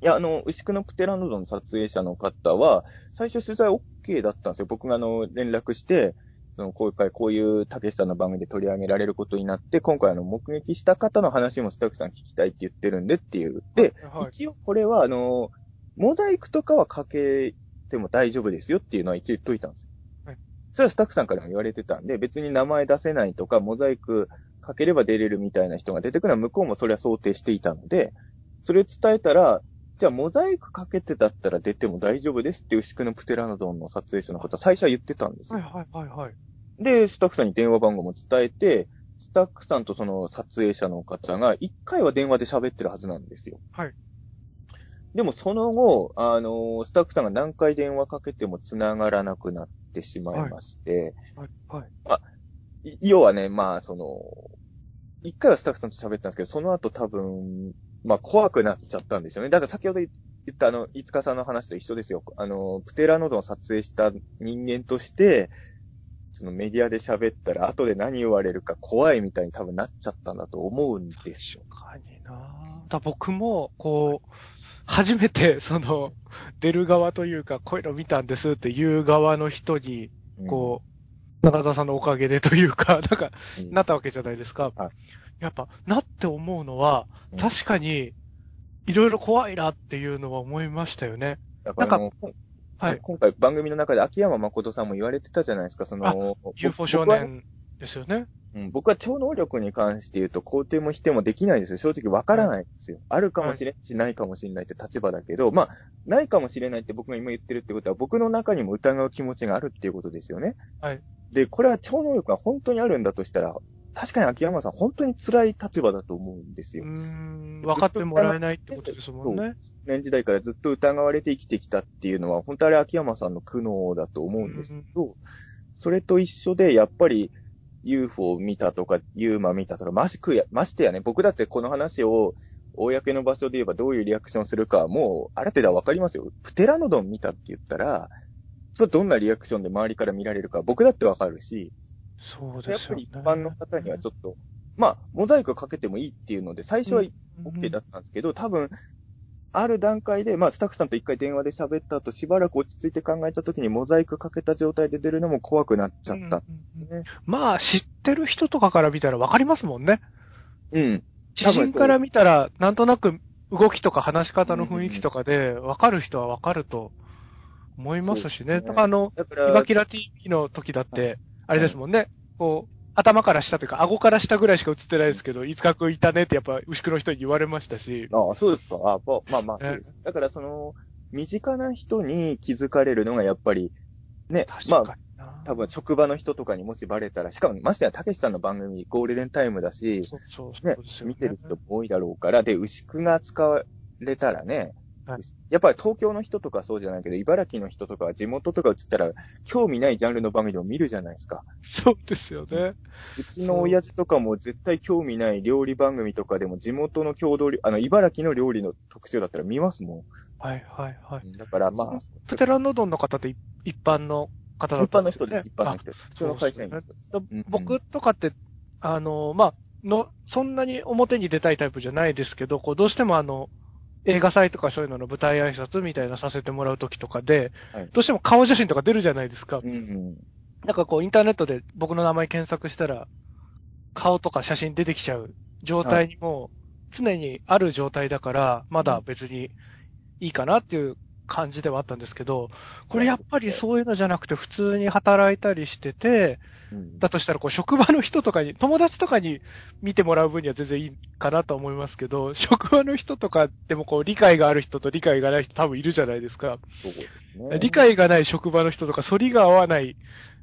Speaker 3: いや、あの、牛久のプテラノドンの撮影者の方は、最初取材 OK だったんですよ。僕があの、連絡して、その、今回こういうたけしさんの番組で取り上げられることになって、今回あの、目撃した方の話もスタッフさん聞きたいって言ってるんでっていう。で、
Speaker 2: はい。
Speaker 3: 一応これはあの、モザイクとかはかけても大丈夫ですよっていうのは一応言っといたんですよ。
Speaker 2: はい
Speaker 3: それはスタッフさんからも言われてたんで、別に名前出せないとか、モザイクかければ出れるみたいな人が出てくるのは向こうもそれは想定していたので、それを伝えたら、じゃあモザイクかけてだったら出ても大丈夫ですって牛久のプテラノドンの撮影者の方、最初は言ってたんですよ。
Speaker 2: はいはいはいはい。
Speaker 3: で、スタッフさんに電話番号も伝えて、スタッフさんとその撮影者の方が一回は電話で喋ってるはずなんですよ。
Speaker 2: はい。
Speaker 3: でもその後、あの、スタッフさんが何回電話かけても繋がらなくなってしまいまして、
Speaker 2: はいはい。
Speaker 3: い要はね、まあ、その、一回はスタッフさんと喋ったんですけど、その後多分、まあ、怖くなっちゃったんですよね。だから先ほど言ったあの、いつかさんの話と一緒ですよ。あの、プテラノドンを撮影した人間として、そのメディアで喋ったら後で何言われるか怖いみたいに多分なっちゃったんだと思うんですよ。
Speaker 2: 確かになだ僕も、こう、初めて、その、出る側というか、こういうの見たんですっていう側の人に、
Speaker 3: うん
Speaker 2: こう、中澤さんのおかげでというか、[LAUGHS] なんか、
Speaker 3: うん
Speaker 2: なったわけじゃないですか。
Speaker 3: はい
Speaker 2: やっぱ、なって思うのは
Speaker 3: うん、
Speaker 2: 確かに、いろいろ怖いなっていうのは思いましたよね。
Speaker 3: だからあの
Speaker 2: はい。
Speaker 3: 今回番組の中で秋山誠さんも言われてたじゃないですか、その、
Speaker 2: UFO 少年ですよね。
Speaker 3: うん、僕は超能力に関して言うと肯定も否定もできないですよ。正直わからないんですよ。あるかもしれんし、ないかもしれないって立場だけど、まあ、ないかもしれないって僕が今言ってるってことは、僕の中にも疑う気持ちがあるっていうことですよね。
Speaker 2: はい。
Speaker 3: で、これは超能力が本当にあるんだとしたら、確かに秋山さん本当に辛い立場だと思うんですよ。
Speaker 2: うーん、分かってもらえないってことですもんね。
Speaker 3: 年時代からずっと疑われて生きてきたっていうのは、本当あれ秋山さんの苦悩だと思うんですけど、それと一緒で、やっぱり UFO 見たとか、ユーマ見たとか、ましくや、ましてやね、僕だってこの話を、公の場所で言えばどういうリアクションするかはもう、ある程度はわかりますよ。プテラノドン見たって言ったら、それどんなリアクションで周りから見られるか僕だってわかるし、
Speaker 2: そうですよね。
Speaker 3: やっぱり一般の方にはちょっと、まあ、モザイクかけてもいいっていうので、最初は OK だったんですけど、多分、ある段階で、まあ、スタッフさんと一回電話で喋った後、しばらく落ち着いて考えた時に、モザイクかけた状態で出るのも怖くなっちゃった。
Speaker 2: うんうんうん
Speaker 3: ね。
Speaker 2: まあ、知ってる人とかから見たら分かりますもんね。
Speaker 3: うん。
Speaker 2: 知人から見たら、なんとなく動きとか話し方の雰囲気とかで、分かる人は分かると思いますしね。
Speaker 3: ね
Speaker 2: だからあの、イバキラ TV の時だって、あれですもんね。こう、頭から下というか、顎から下ぐらいしか映ってないですけど、いつかくいたねってやっぱ、牛久の人に言われましたし。
Speaker 3: ああ、そうですか。あまあまあ。だから、その、身近な人に気づかれるのがやっぱり、ね、
Speaker 2: 確
Speaker 3: まあ。多分職場の人とかにもしバレたら、しかもましてやたけしさんの番組ゴールデンタイムだし、
Speaker 2: そうそうそ
Speaker 3: ね
Speaker 2: うですよね。
Speaker 3: 見てる人も多いだろうから、で、牛久が使われたらね、
Speaker 2: はい
Speaker 3: やっぱり東京の人とかそうじゃないけど、茨城の人とか地元とか映ったら、興味ないジャンルの番組でも見るじゃないですか。
Speaker 2: そうですよね。
Speaker 3: うちの親父とかも絶対興味ない料理番組とかでも地元の郷土料、あの、茨城の料理の特集だったら見ますも
Speaker 2: はいはいはい。
Speaker 3: ん。だからまあ、
Speaker 2: プテラノドンの方って一般の方だっ
Speaker 3: 一般の人
Speaker 2: たんですよね。
Speaker 3: です、一般の人。普通の会社員の人です。
Speaker 2: 僕とかって、あの、まあ、の、そんなに表に出たいタイプじゃないですけど、こう、どうしてもあの、映画祭とかそういうのの舞台挨拶みたいなさせてもらうときとかで、
Speaker 3: はい
Speaker 2: どうしても顔写真とか出るじゃないですか。
Speaker 3: うんうん。
Speaker 2: なんかこう、インターネットで僕の名前検索したら、顔とか写真出てきちゃう状態にも、常にある状態だから、まだ別にいいかなっていう感じではあったんですけど、これやっぱりそういうのじゃなくて普通に働いたりしてて、
Speaker 3: うん
Speaker 2: だとしたらこう職場の人とかに、友達とかに見てもらう分には全然いいかなと思いますけど、職場の人とかでもこう理解がある人と理解がない人多分いるじゃないですか。理解がない職場の人とか、反りが合わない、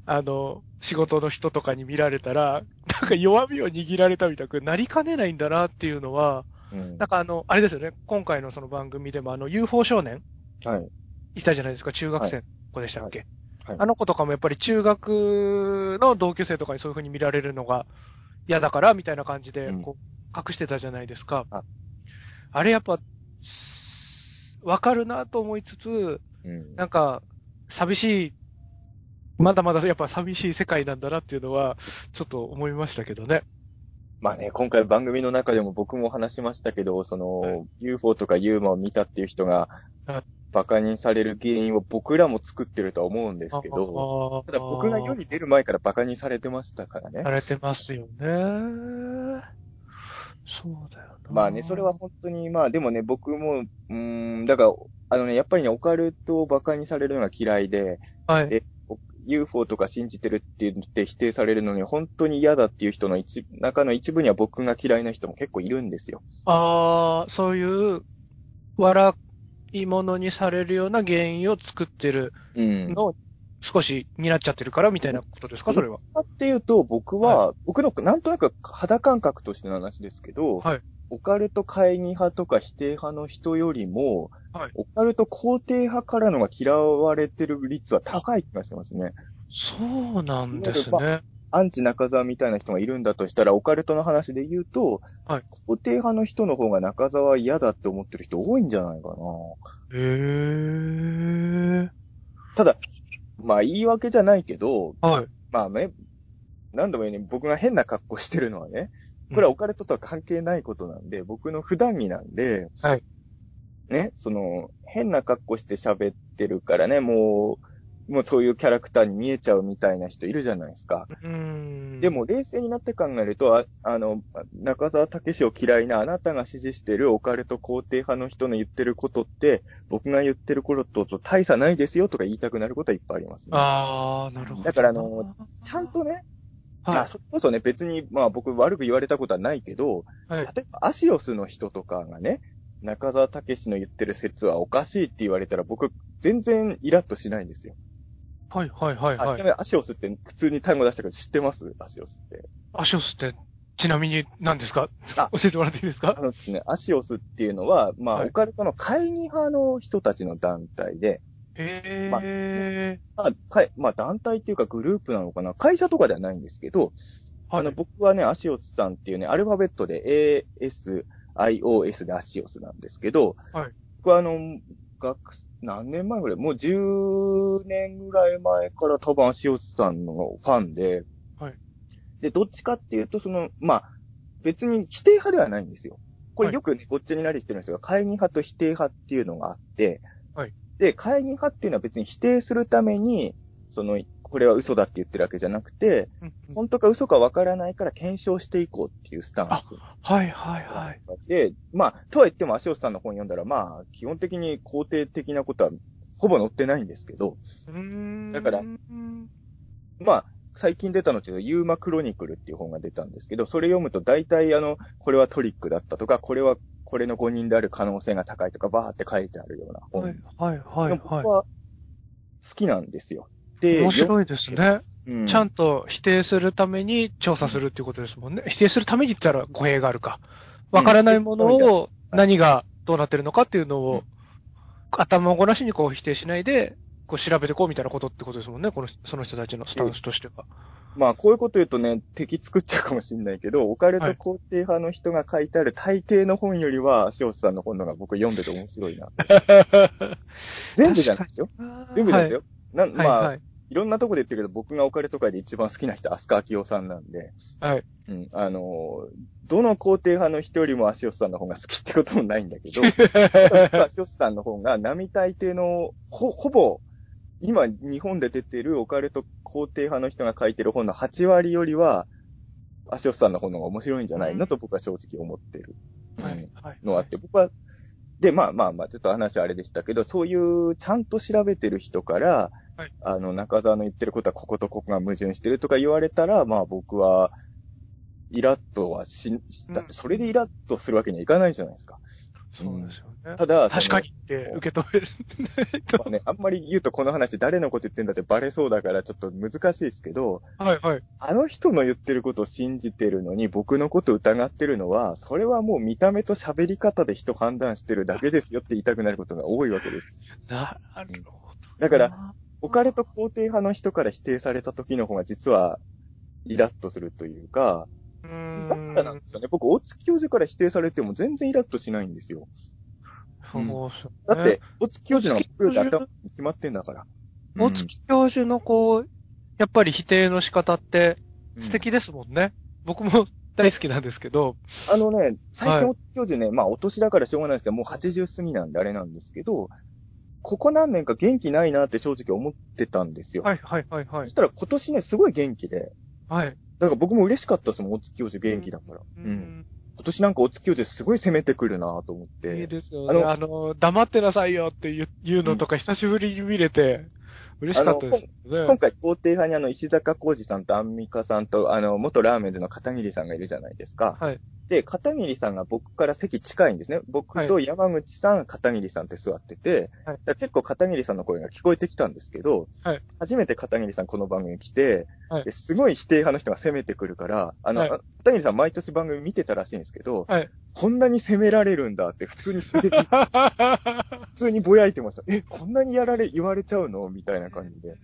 Speaker 2: あの、仕事の人とかに見られたら、なんか弱みを握られたみたくなりかねないんだなっていうのは、
Speaker 3: うん。
Speaker 2: なんかあの、あれですよね、今回のその番組でもあの UFO 少年
Speaker 3: はい。
Speaker 2: いたじゃないですか、中学生の子でしたっけ、
Speaker 3: はいはい
Speaker 2: あの子とかもやっぱり中学の同級生とかにそういう風に見られるのが嫌だから、みたいな感じで
Speaker 3: うん、
Speaker 2: こう、隠してたじゃないですか。
Speaker 3: あ
Speaker 2: あれやっぱ、わかるなと思いつつ、
Speaker 3: うん。
Speaker 2: なんか、寂しい、まだまだやっぱ寂しい世界なんだなっていうのは、ちょっと思いましたけどね。
Speaker 3: まあね、今回番組の中でも僕も話しましたけど、その、
Speaker 2: はい
Speaker 3: UFO とか UMA を見たっていう人が
Speaker 2: はい、
Speaker 3: 馬鹿にされる原因を僕らも作ってるとは思うんですけど、ただ僕が世に出る前から馬鹿にされてましたからね
Speaker 2: さ。れてますよね。そうだよな。
Speaker 3: まあね、それは本当に、まあでもね、僕も、うーん、だから、あのね、やっぱりね、オカルトを馬鹿にされるのが嫌いで、
Speaker 2: はい。
Speaker 3: で UFO とか信じてるって言って否定されるのに本当に嫌だっていう人の一、中の一部には僕が嫌いな人も結構いるんですよ。
Speaker 2: ああ、そういう、笑い物にされるような原因を作ってる
Speaker 3: うん。
Speaker 2: のを少し担っちゃってるからみたいなことですか、それは。
Speaker 3: っていうと、僕は、僕のなんとなく肌感覚としての話ですけど、
Speaker 2: はい
Speaker 3: オカルト会議派とか否定派の人よりも、
Speaker 2: はい
Speaker 3: オカルト肯定派からのが嫌われてる率は高い気がしますね。
Speaker 2: そうなんです
Speaker 3: ま
Speaker 2: ね。
Speaker 3: アンチ中澤みたいな人がいるんだとしたら、オカルトの話で言うと、
Speaker 2: はい
Speaker 3: 肯定派の人の方が中澤は嫌だって思ってる人多いんじゃないかな。
Speaker 2: へえ。
Speaker 3: ただ、まあ言い訳じゃないけど、
Speaker 2: はい。
Speaker 3: まあね、何度も言うように僕が変な格好してるのはね、これはオカルトとは関係ないことなんで、僕の普段着なんで、
Speaker 2: はい。
Speaker 3: ね、その、変な格好して喋ってるからね、もう、もうそういうキャラクターに見えちゃうみたいな人いるじゃないですか。でも、冷静になって考えると、ああの、中澤武史を嫌いなあなたが支持してるオカルト肯定派の人の言ってることって、僕が言ってることと大差ないですよとか言いたくなることはいっぱいありますね。
Speaker 2: ああ、なるほど。
Speaker 3: だからあの、ちゃんとね、まあ、
Speaker 2: はい。
Speaker 3: それこそね、別に、まあ僕悪く言われたことはないけど、
Speaker 2: はい。
Speaker 3: 例えばアシオスの人とかがね、中澤武史の言ってる説はおかしいって言われたら僕、全然イラッとしないんですよ。
Speaker 2: はい、はい、はい、
Speaker 3: あ、
Speaker 2: はい。
Speaker 3: ちなみにアシオスって普通に単語出したけど知ってます？アシオスって。
Speaker 2: アシオスって、ちなみに何ですか？
Speaker 3: あ [LAUGHS]
Speaker 2: 教えてもらっていいですか？
Speaker 3: あのですね、アシオスっていうのは、まあ、
Speaker 2: はい
Speaker 3: オカルトの会議派の人たちの団体で、
Speaker 2: へ
Speaker 3: ま
Speaker 2: え。
Speaker 3: まあ、まあ、団体っていうかグループなのかな？会社とかではないんですけど、
Speaker 2: はい
Speaker 3: あの、。僕はね、アシオスさんっていうね、アルファベットで ASIOS でアシオスなんですけど、
Speaker 2: はい
Speaker 3: 僕はあの、学、何年前ぐらい？もう10年ぐらい前から多分アシオスさんのファンで、
Speaker 2: はい。
Speaker 3: で、どっちかっていうと、その、まあ、別に否定派ではないんですよ。これよくね、ごっちゃになりしてるんですが、会議派と否定派っていうのがあって、
Speaker 2: はい。
Speaker 3: で、会議派っていうのは別に否定するために、その、これは嘘だって言ってるわけじゃなくて、
Speaker 2: うんうん
Speaker 3: 本当か嘘かわからないから検証していこうっていうスタンス。
Speaker 2: はい、はい、はい。
Speaker 3: で、まあ、とは言っても足尾さんの本読んだら、まあ、基本的に肯定的なことはほぼ載ってないんですけど。だから
Speaker 2: うん
Speaker 3: まあ、最近出たのっていうと、ユーマクロニクルっていう本が出たんですけど、それ読むと大体あの、これはトリックだったとか、これはこれの誤認である可能性が高いとか、バーって書いてあるような本。
Speaker 2: はい、はい、はい、
Speaker 3: 僕は好きなんですよ。
Speaker 2: 面白いですね。
Speaker 3: うん
Speaker 2: ちゃんと否定するために調査するっていうことですもんね。否定するために言ったら語弊があるか。わからないものを何がどうなってるのかっていうのを、
Speaker 3: うん
Speaker 2: 頭ごなしにこう否定しないで、こう調べてこうみたいなことってことですもんね。この、その人たちのスタンスとしては。
Speaker 3: まあ、こういうこと言うとね、敵作っちゃうかもしれないけど、オカルト肯定派の人が書いてある大抵の本よりは、塩津さんの本のが僕読んでて面白いな。[LAUGHS] 全部じゃないですよ。全部ですよ。
Speaker 2: はい。
Speaker 3: まあ、
Speaker 2: はいい、
Speaker 3: ろんなとこで言ってるけど、僕がオカルト界で一番好きな人、飛鳥明夫さんなんで、
Speaker 2: はい。
Speaker 3: うん、あのーどの肯定派の人よりも足尾さんの方が好きってこともないんだけど、[LAUGHS] 足尾さんの本が並大抵の、ほ、ほぼ、今日本で出てるオカルト肯定派の人が書いてる本の8割よりは、足尾さんの本の方が面白いんじゃないのと僕は正直思ってる。
Speaker 2: はい。はい。
Speaker 3: のあって、僕は、で、まあまあまあ、ちょっと話はあれでしたけど、そういうちゃんと調べてる人から、
Speaker 2: はい
Speaker 3: あの、中澤の言ってることはこことここが矛盾してるとか言われたら、まあ僕は、イラッとはし、だってそれでイラッとするわけにはいかないじゃないですか。
Speaker 2: そうですよね。
Speaker 3: ただ、
Speaker 2: 確かにって受け止める。
Speaker 3: まあね、あんまり言うとこの話誰のこと言ってんだってバレそうだからちょっと難しいですけど、
Speaker 2: はいはい。
Speaker 3: あの人の言ってることを信じてるのに僕のことを疑ってるのは、それはもう見た目と喋り方で人判断してるだけですよって言いたくなることが多いわけです。[LAUGHS]
Speaker 2: なるほど。
Speaker 3: だから、オカルト肯定派の人から否定された時の方が実はイラッとするというか、だからなんですよね。僕、大月教授から否定されても全然イラッとしないんですよ。
Speaker 2: そうですね
Speaker 3: だって、大月教授の頭に決まってんだから。
Speaker 2: 大月教授のこう、やっぱり否定の仕方って
Speaker 3: うん
Speaker 2: 素敵ですもんね。僕も大好きなんですけど。
Speaker 3: あのね、最近
Speaker 2: はい
Speaker 3: 大月教授ね、まあお年だからしょうがないですけど、もう80過ぎなんであれなんですけど、ここ何年か元気ないなって正直思ってたんですよ。
Speaker 2: はいはいはいはい
Speaker 3: そし。たら今年ね、すごい元気で、
Speaker 2: はい。
Speaker 3: だから僕も嬉しかったですもん、大月教授元気だから。
Speaker 2: う
Speaker 3: うん。
Speaker 2: ん。
Speaker 3: 今年なんか大月教授すごい攻めてくるなと思っ
Speaker 2: いい
Speaker 3: て。
Speaker 2: ですよね。
Speaker 3: あの
Speaker 2: あの、黙ってなさいよって言うのとか久しぶりに見れて、嬉しかったですよね。
Speaker 3: 今回、肯定派にあの、石坂浩二さんとアンミカさんと、あの、元ラーメンズの片桐さんがいるじゃないですか。
Speaker 2: はい。
Speaker 3: で、片桐さんが僕から席近いんですね。僕と山口さん、片桐さんって座ってて、
Speaker 2: はい。
Speaker 3: 結構片桐さんの声が聞こえてきたんですけど、
Speaker 2: はい。
Speaker 3: 初めて片桐さんこの番組来て、
Speaker 2: はい。
Speaker 3: ですごい否定派の人が攻めてくるから、あの、
Speaker 2: はい。
Speaker 3: 片桐さん毎年番組見てたらしいんですけど、
Speaker 2: はい。
Speaker 3: こんなに責められるんだって普通にすげえ、[LAUGHS] 普通にぼやいてました。え、こんなにやられ、言われちゃうの？みたいな感じで。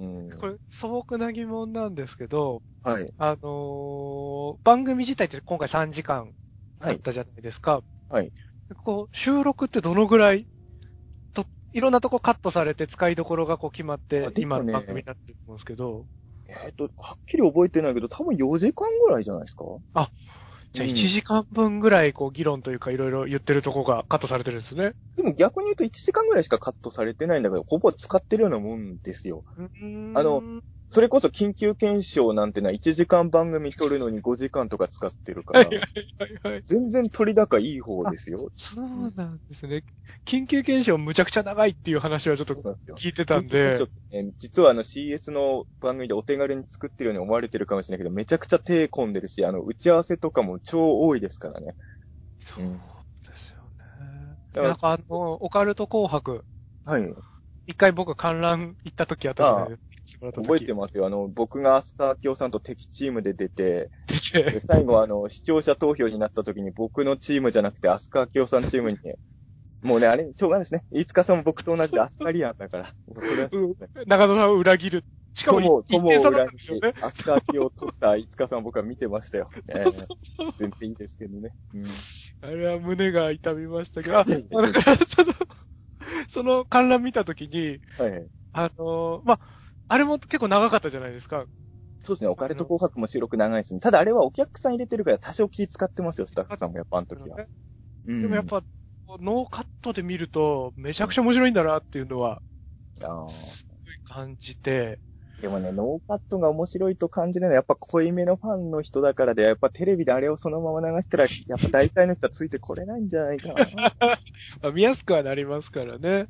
Speaker 3: うん。
Speaker 2: これ、素朴な疑問なんですけど、
Speaker 3: はい。
Speaker 2: あのー番組自体って今回3時間だったじゃないですか。
Speaker 3: はい。
Speaker 2: こう、収録ってどのぐらいと、いろんなとこカットされて使いどころがこう決まって今の番組になってると思うんですけど、
Speaker 3: えっと、はっきり覚えてないけど、多分4時間ぐらいじゃないですか？
Speaker 2: じゃあ
Speaker 3: うん
Speaker 2: 1時間分ぐらいこう議論というかいろいろ言ってるとこがカットされてるんですね。
Speaker 3: でも逆に言うと1時間ぐらいしかカットされてないんだけど、ほぼ使ってるようなもんですよ。あのそれこそ緊急検証なんてのは1時間番組撮るのに [LAUGHS] 5時間とか使ってるから。全然取り高いい方ですよ。
Speaker 2: そうなんですね。緊急検証むちゃくちゃ長いっていう話はちょっと。聞いてたんで
Speaker 3: 実はあの CS の番組でお手軽に作ってるように思われてるかもしれないけど、めちゃくちゃ手込んでるし、あの、打ち合わせとかも超多いですからね。
Speaker 2: そうですよね。
Speaker 3: だから
Speaker 2: なんかあの、オカルト紅白、
Speaker 3: はい。
Speaker 2: 一回僕観覧行った時あったじゃないですか。
Speaker 3: 覚えてますよ。あの、僕がアスカー京さんと敵チームで出て、最後あの、視聴者投票になった時に僕のチームじゃなくてアスカー京さんチームに、もうね、あれ、しょうがないですね。飯塚さんも僕と同じでアスカリアンだから。
Speaker 2: 中野さんを裏切る。しかも
Speaker 3: 友を、裏に
Speaker 2: んですよね。
Speaker 3: アスカー京を取った飯塚さんを僕は見てましたよ。ええ全然いいですけどね。うん。
Speaker 2: あれは胸が痛みましたけど、あ、だからその、その観覧見た時に。あの、ま、あれも結構長かったじゃないですか。
Speaker 3: そうですね。オカルト紅白も収録長いですね。ただあれはお客さん入れてるから多少気使ってますよ、スタッフさんもやっぱあの時は。うん
Speaker 2: でもやっ、ぱ、ノーカットで見ると、めちゃくちゃ面白いんだなっていうのは、
Speaker 3: あ
Speaker 2: 感じて、
Speaker 3: ーでもね、ノーカットが面白いと感じるのはやっぱ濃いめのファンの人だからで、やっぱテレビであれをそのまま流したら、やっぱ大体の人はついてこれないんじゃないかな。[LAUGHS]
Speaker 2: 見やすくはなりますからね。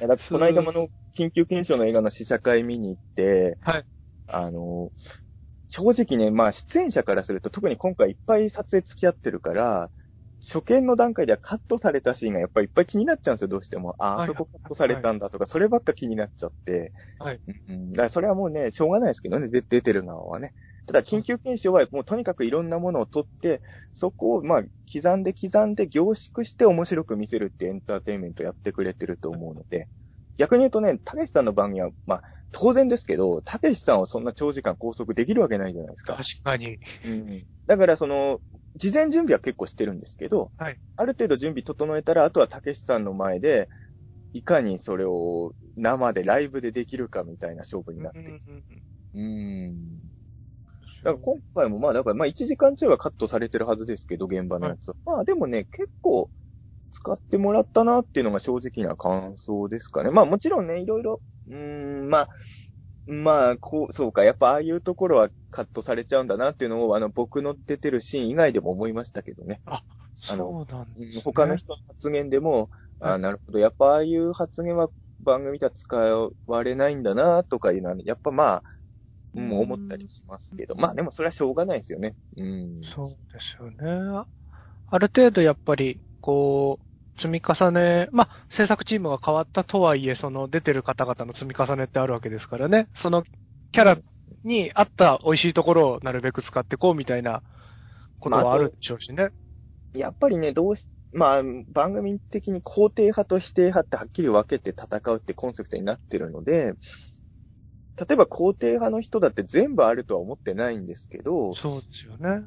Speaker 3: やだってこの間もあの、緊急検証の映画の試写会見に行って、
Speaker 2: はい。
Speaker 3: あの、正直ね、まあ出演者からすると特に今回いっぱい撮影付き合ってるから、初見の段階ではカットされたシーンがやっぱりいっぱい気になっちゃうんですよ、どうしても。あ、
Speaker 2: はい
Speaker 3: あそこカットされたんだとか、そればっか気になっちゃって。
Speaker 2: はい。
Speaker 3: うん。だからそれはもうね、しょうがないですけどね、で出てる側はね。ただ、緊急検証はもうとにかくいろんなものを取って、そこをまあ、刻んで刻んで凝縮して面白く見せるってエンターテインメントやってくれてると思うので、逆に言うとね、たけしさんの番組は、まあ、当然ですけど、たけしさんをそんな長時間拘束できるわけないじゃないですか
Speaker 2: 確。かに。
Speaker 3: うん。だからその、事前準備は結構してるんですけど、
Speaker 2: はい
Speaker 3: ある程度準備整えたら、あとはたけしさんの前で、いかにそれを生でライブでできるかみたいな勝負になって。うん。だから今回もまあ、だからまあ1時間ちょいはカットされてるはずですけど、現場のやつは。まあでもね、結構使ってもらったなっていうのが正直な感想ですかね。まあもちろんね、いろいろ、うーん、まあ、まあ、こう、そうか、やっぱああいうところはカットされちゃうんだなっていうのを、あの、僕の出てるシーン以外でも思いましたけどね。あの
Speaker 2: そうなんです、ね。
Speaker 3: 他の人の発言でも、あなるほど、やっぱああいう発言は番組では使われないんだなとかいうのは、やっぱまあ、うん、
Speaker 2: うん
Speaker 3: 思ったりしますけど、まあでもそれはしょうがないですよね。うん。
Speaker 2: そうですよね。ある程度やっぱり、こう、積み重ね、まあ、制作チームが変わったとはいえ、その出てる方々の積み重ねってあるわけですからね。そのキャラに合った美味しいところをなるべく使っていこうみたいなことはあるでしょうしね。
Speaker 3: やっぱりね、どうし、まあ、番組的に肯定派と否定派ってはっきり分けて戦うってコンセプトになってるので、例えば肯定派の人だって全部あるとは思ってないんですけど、
Speaker 2: そうですよね。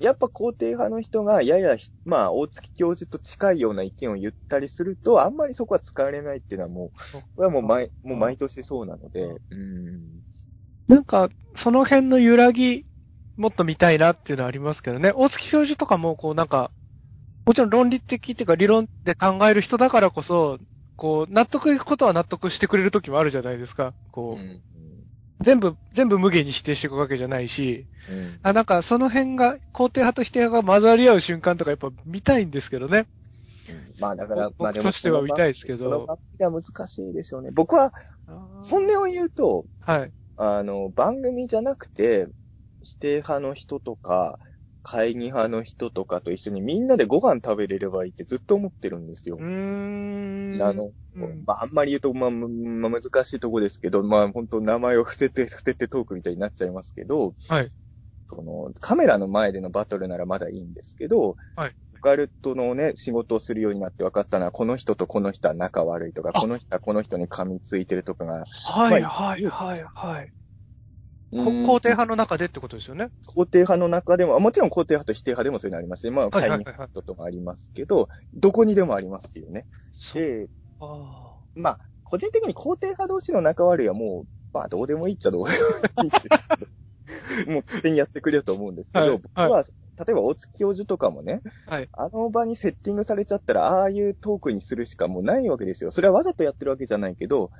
Speaker 3: やっぱ肯定派の人がやや、まあ、大月教授と近いような意見を言ったりすると、あんまりそこは使われないっていうのはもう、これはもう毎、もう毎年そうなので、うん。
Speaker 2: なんか、その辺の揺らぎ、もっと見たいなっていうのはありますけどね。大月教授とかも、こうなんか、もちろん論理的っていうか理論で考える人だからこそ、こう、納得いくことは納得してくれる時もあるじゃないですか。こう、
Speaker 3: うん
Speaker 2: 全部、全部無限に否定していくわけじゃないし、
Speaker 3: うん
Speaker 2: あ、なんかその辺が、肯定派と否定派が混ざり合う瞬間とかやっぱ見たいんですけどね。
Speaker 3: まあだから、
Speaker 2: 僕
Speaker 3: まあでも
Speaker 2: としては見たいですけど
Speaker 3: 番組では難しいでしょうね。僕は、本音を言うと、
Speaker 2: はい。
Speaker 3: あの、番組じゃなくて、否定派の人とか、会議派の人とかと一緒にみんなでご飯食べれればいいってずっと思ってるんですよ
Speaker 2: う。ーん。
Speaker 3: あの、
Speaker 2: うん
Speaker 3: まあ、あんまり言うと、まあ、むまあ、難しいとこですけど、まあ、本当名前を伏せて、伏せてトークみたいになっちゃいますけど、
Speaker 2: はい。
Speaker 3: その、カメラの前でのバトルならまだいいんですけど、
Speaker 2: はい。
Speaker 3: オカルトのね、仕事をするようになって分かったのは、この人とこの人は仲悪いとか、
Speaker 2: あ
Speaker 3: この人はこの人に噛みついてるとかが、
Speaker 2: はい、
Speaker 3: まあ
Speaker 2: はい、はい、はい。肯定派の中でってことですよね？
Speaker 3: 肯定派の中でも、もちろん肯定派と否定派でもそういうのありますし、まあ、
Speaker 2: はいはいはい
Speaker 3: 会議派ともありますけど、どこにでもありますよね。で、
Speaker 2: あ
Speaker 3: まあ、個人的に肯定派同士の仲悪いはもう、まあ、どうでもいいっちゃどうでもいいんですけどもう勝手にやってくれると思うんですけど、
Speaker 2: はい
Speaker 3: 僕は、例えば大月教授とかもね、
Speaker 2: はい
Speaker 3: あの場にセッティングされちゃったら、ああいうトークにするしかもうないわけですよ。それはわざとやってるわけじゃないけど、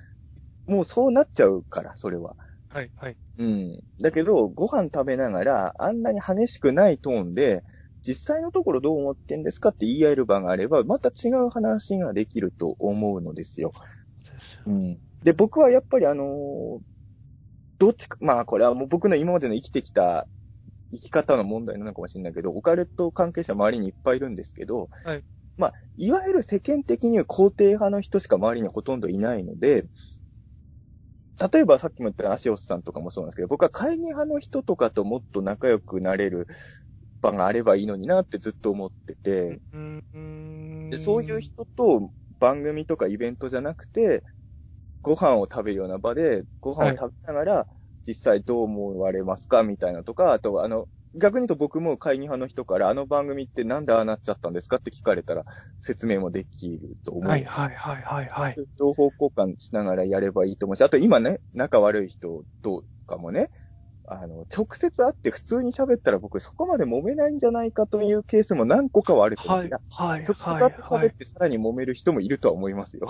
Speaker 3: もうそうなっちゃうから、それは。
Speaker 2: あ。はい、はい。
Speaker 3: うん。だけど、ご飯食べながら、あんなに激しくないトーンで、実際のところどう思ってんですかって言い合える場があれば、また違う話ができると思うのですよ。うん。で、僕はやっぱりあのーどっちか、まあこれはもう僕の今までの生きてきた生き方の問題なのかもしれないけど、オカルト関係者周りにいっぱいいるんですけど、
Speaker 2: はい。
Speaker 3: まあ、いわゆる世間的には肯定派の人しか周りにほとんどいないので、例えばさっきも言ったアシオスさんとかもそうなんですけど、僕は会議派の人とかともっと仲良くなれる場があればいいのになってずっと思ってて、でそういう人と番組とかイベントじゃなくて、ご飯を食べるような場で、ご飯を食べながら、実際どう思われますかみたいなとか、あと、あの、逆に言うと僕も会議派の人から、あの番組ってなんでああなっちゃったんですかって聞かれたら、説明もできると思う。
Speaker 2: はい、はい、はい、はい、はい。
Speaker 3: 情報交換しながらやればいいと思うし、あと今ね、仲悪い人とかもね、あの、直接会って普通に喋ったら僕そこまで揉めないんじゃないかというケースも何個かはあると思うん
Speaker 2: はい
Speaker 3: ですよ。、
Speaker 2: はい、
Speaker 3: 直接
Speaker 2: はい、
Speaker 3: 会って
Speaker 2: はい。
Speaker 3: 喋ってさらに揉める人もいるとは思いますよ。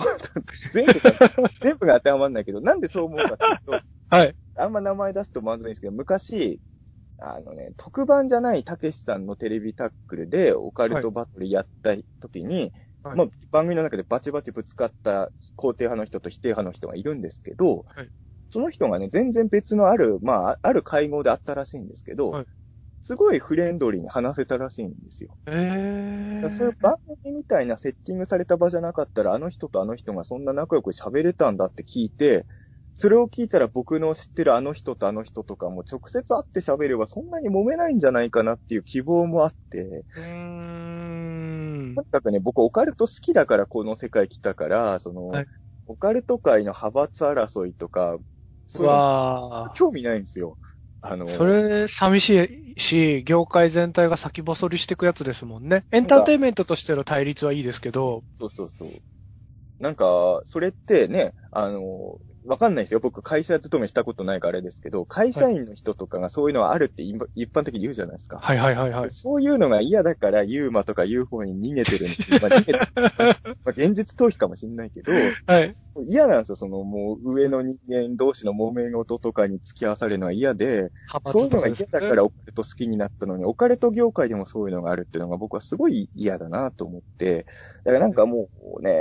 Speaker 3: 全部が、全部が当てはまんないけど、なんでそう思うかっていうと、[LAUGHS]
Speaker 2: はい。
Speaker 3: あんま名前出すとまずいんですけど、昔、あのね、特番じゃないたけしさんのテレビタックルでオカルトバトルやった時に、
Speaker 2: はい
Speaker 3: まあ、番組の中でバチバチぶつかった肯定派の人と否定派の人がいるんですけど、
Speaker 2: はい
Speaker 3: その人がね、全然別のある、まあ、ある会合であったらしいんですけど、
Speaker 2: はい
Speaker 3: すごいフレンドリーに話せたらしいんですよ。
Speaker 2: えー。
Speaker 3: そういう番組みたいなセッティングされた場じゃなかったら、あの人とあの人がそんな仲良く喋れたんだって聞いて、それを聞いたら僕の知ってるあの人とあの人とかも直接会って喋ればそんなに揉めないんじゃないかなっていう希望もあって、
Speaker 2: うーん
Speaker 3: と。にかくね、僕オカルト好きだからこの世界来たから、その、
Speaker 2: はい
Speaker 3: オカルト界の派閥争いとか、そういう興味ないんですよ。あの、
Speaker 2: ー。それ、寂しいし、業界全体が先細りしていくやつですもんね。エンターテインメントとしての対立はいいですけど、
Speaker 3: そうそうそう。なんか、それってね、あの、わかんないですよ。僕、会社勤めしたことないからあれですけど、会社員の人とかがそういうのはあるって今一般的に言うじゃないですか。
Speaker 2: はいはいはいはい。
Speaker 3: そういうのが嫌だから、ユーマとか UFO に逃げてるんですよ。[LAUGHS] まあ、逃げてまあ、現実逃避かもしんないけど、
Speaker 2: はい。
Speaker 3: 嫌なんですよ。その、もう、上の人間同士の揉め事とかに付き合わされるのは嫌で、そういうのが嫌だからオカルト好きになったのに、オカルト業界でもそういうのがあるっていうのが僕はすごい嫌だなと思って、だからなんかもうね、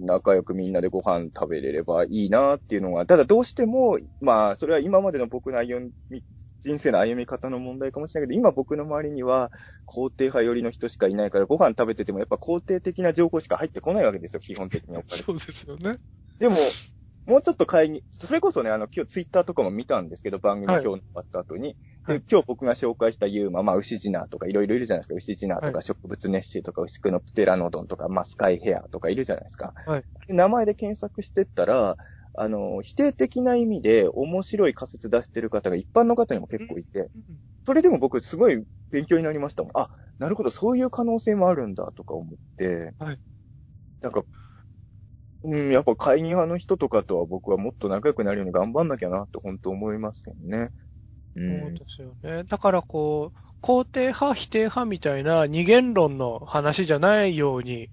Speaker 3: 仲良くみんなでご飯食べれればいいなっていうのが、ただどうしても、まあ、それは今までの僕の歩み人生の歩み方の問題かもしれないけど、今僕の周りには肯定派寄りの人しかいないから、ご飯食べててもやっぱ肯定的な情報しか入ってこないわけですよ、基本的に。
Speaker 2: そうですよね。
Speaker 3: でも、もうちょっと会議、それこそね、あの、今日ツイッターとかも見たんですけど、番組
Speaker 2: はい
Speaker 3: 今日終わった後に。
Speaker 2: はい
Speaker 3: で、今日僕が紹介したユーマ、まあ、牛ジナーとかいろいろいるじゃないですか。牛ジナーと
Speaker 2: は
Speaker 3: か植物ネッシーとか牛久のプテラノドンとか、まあ、スカイヘアとかいるじゃないですか。
Speaker 2: はい
Speaker 3: で名前で検索してったら、あの、否定的な意味で面白い仮説出してる方が一般の方にも結構いて、それでも僕すごい勉強になりましたもん。あ、なるほど、そういう可能性もあるんだとか思って、
Speaker 2: はい
Speaker 3: なんか、うん、やっぱ会議派の人とかとは僕はもっと仲良くなるように頑張んなきゃなって本当思いますけどね。う。
Speaker 2: そうんですよね。だからこう、肯定派、否定派みたいな二元論の話じゃないように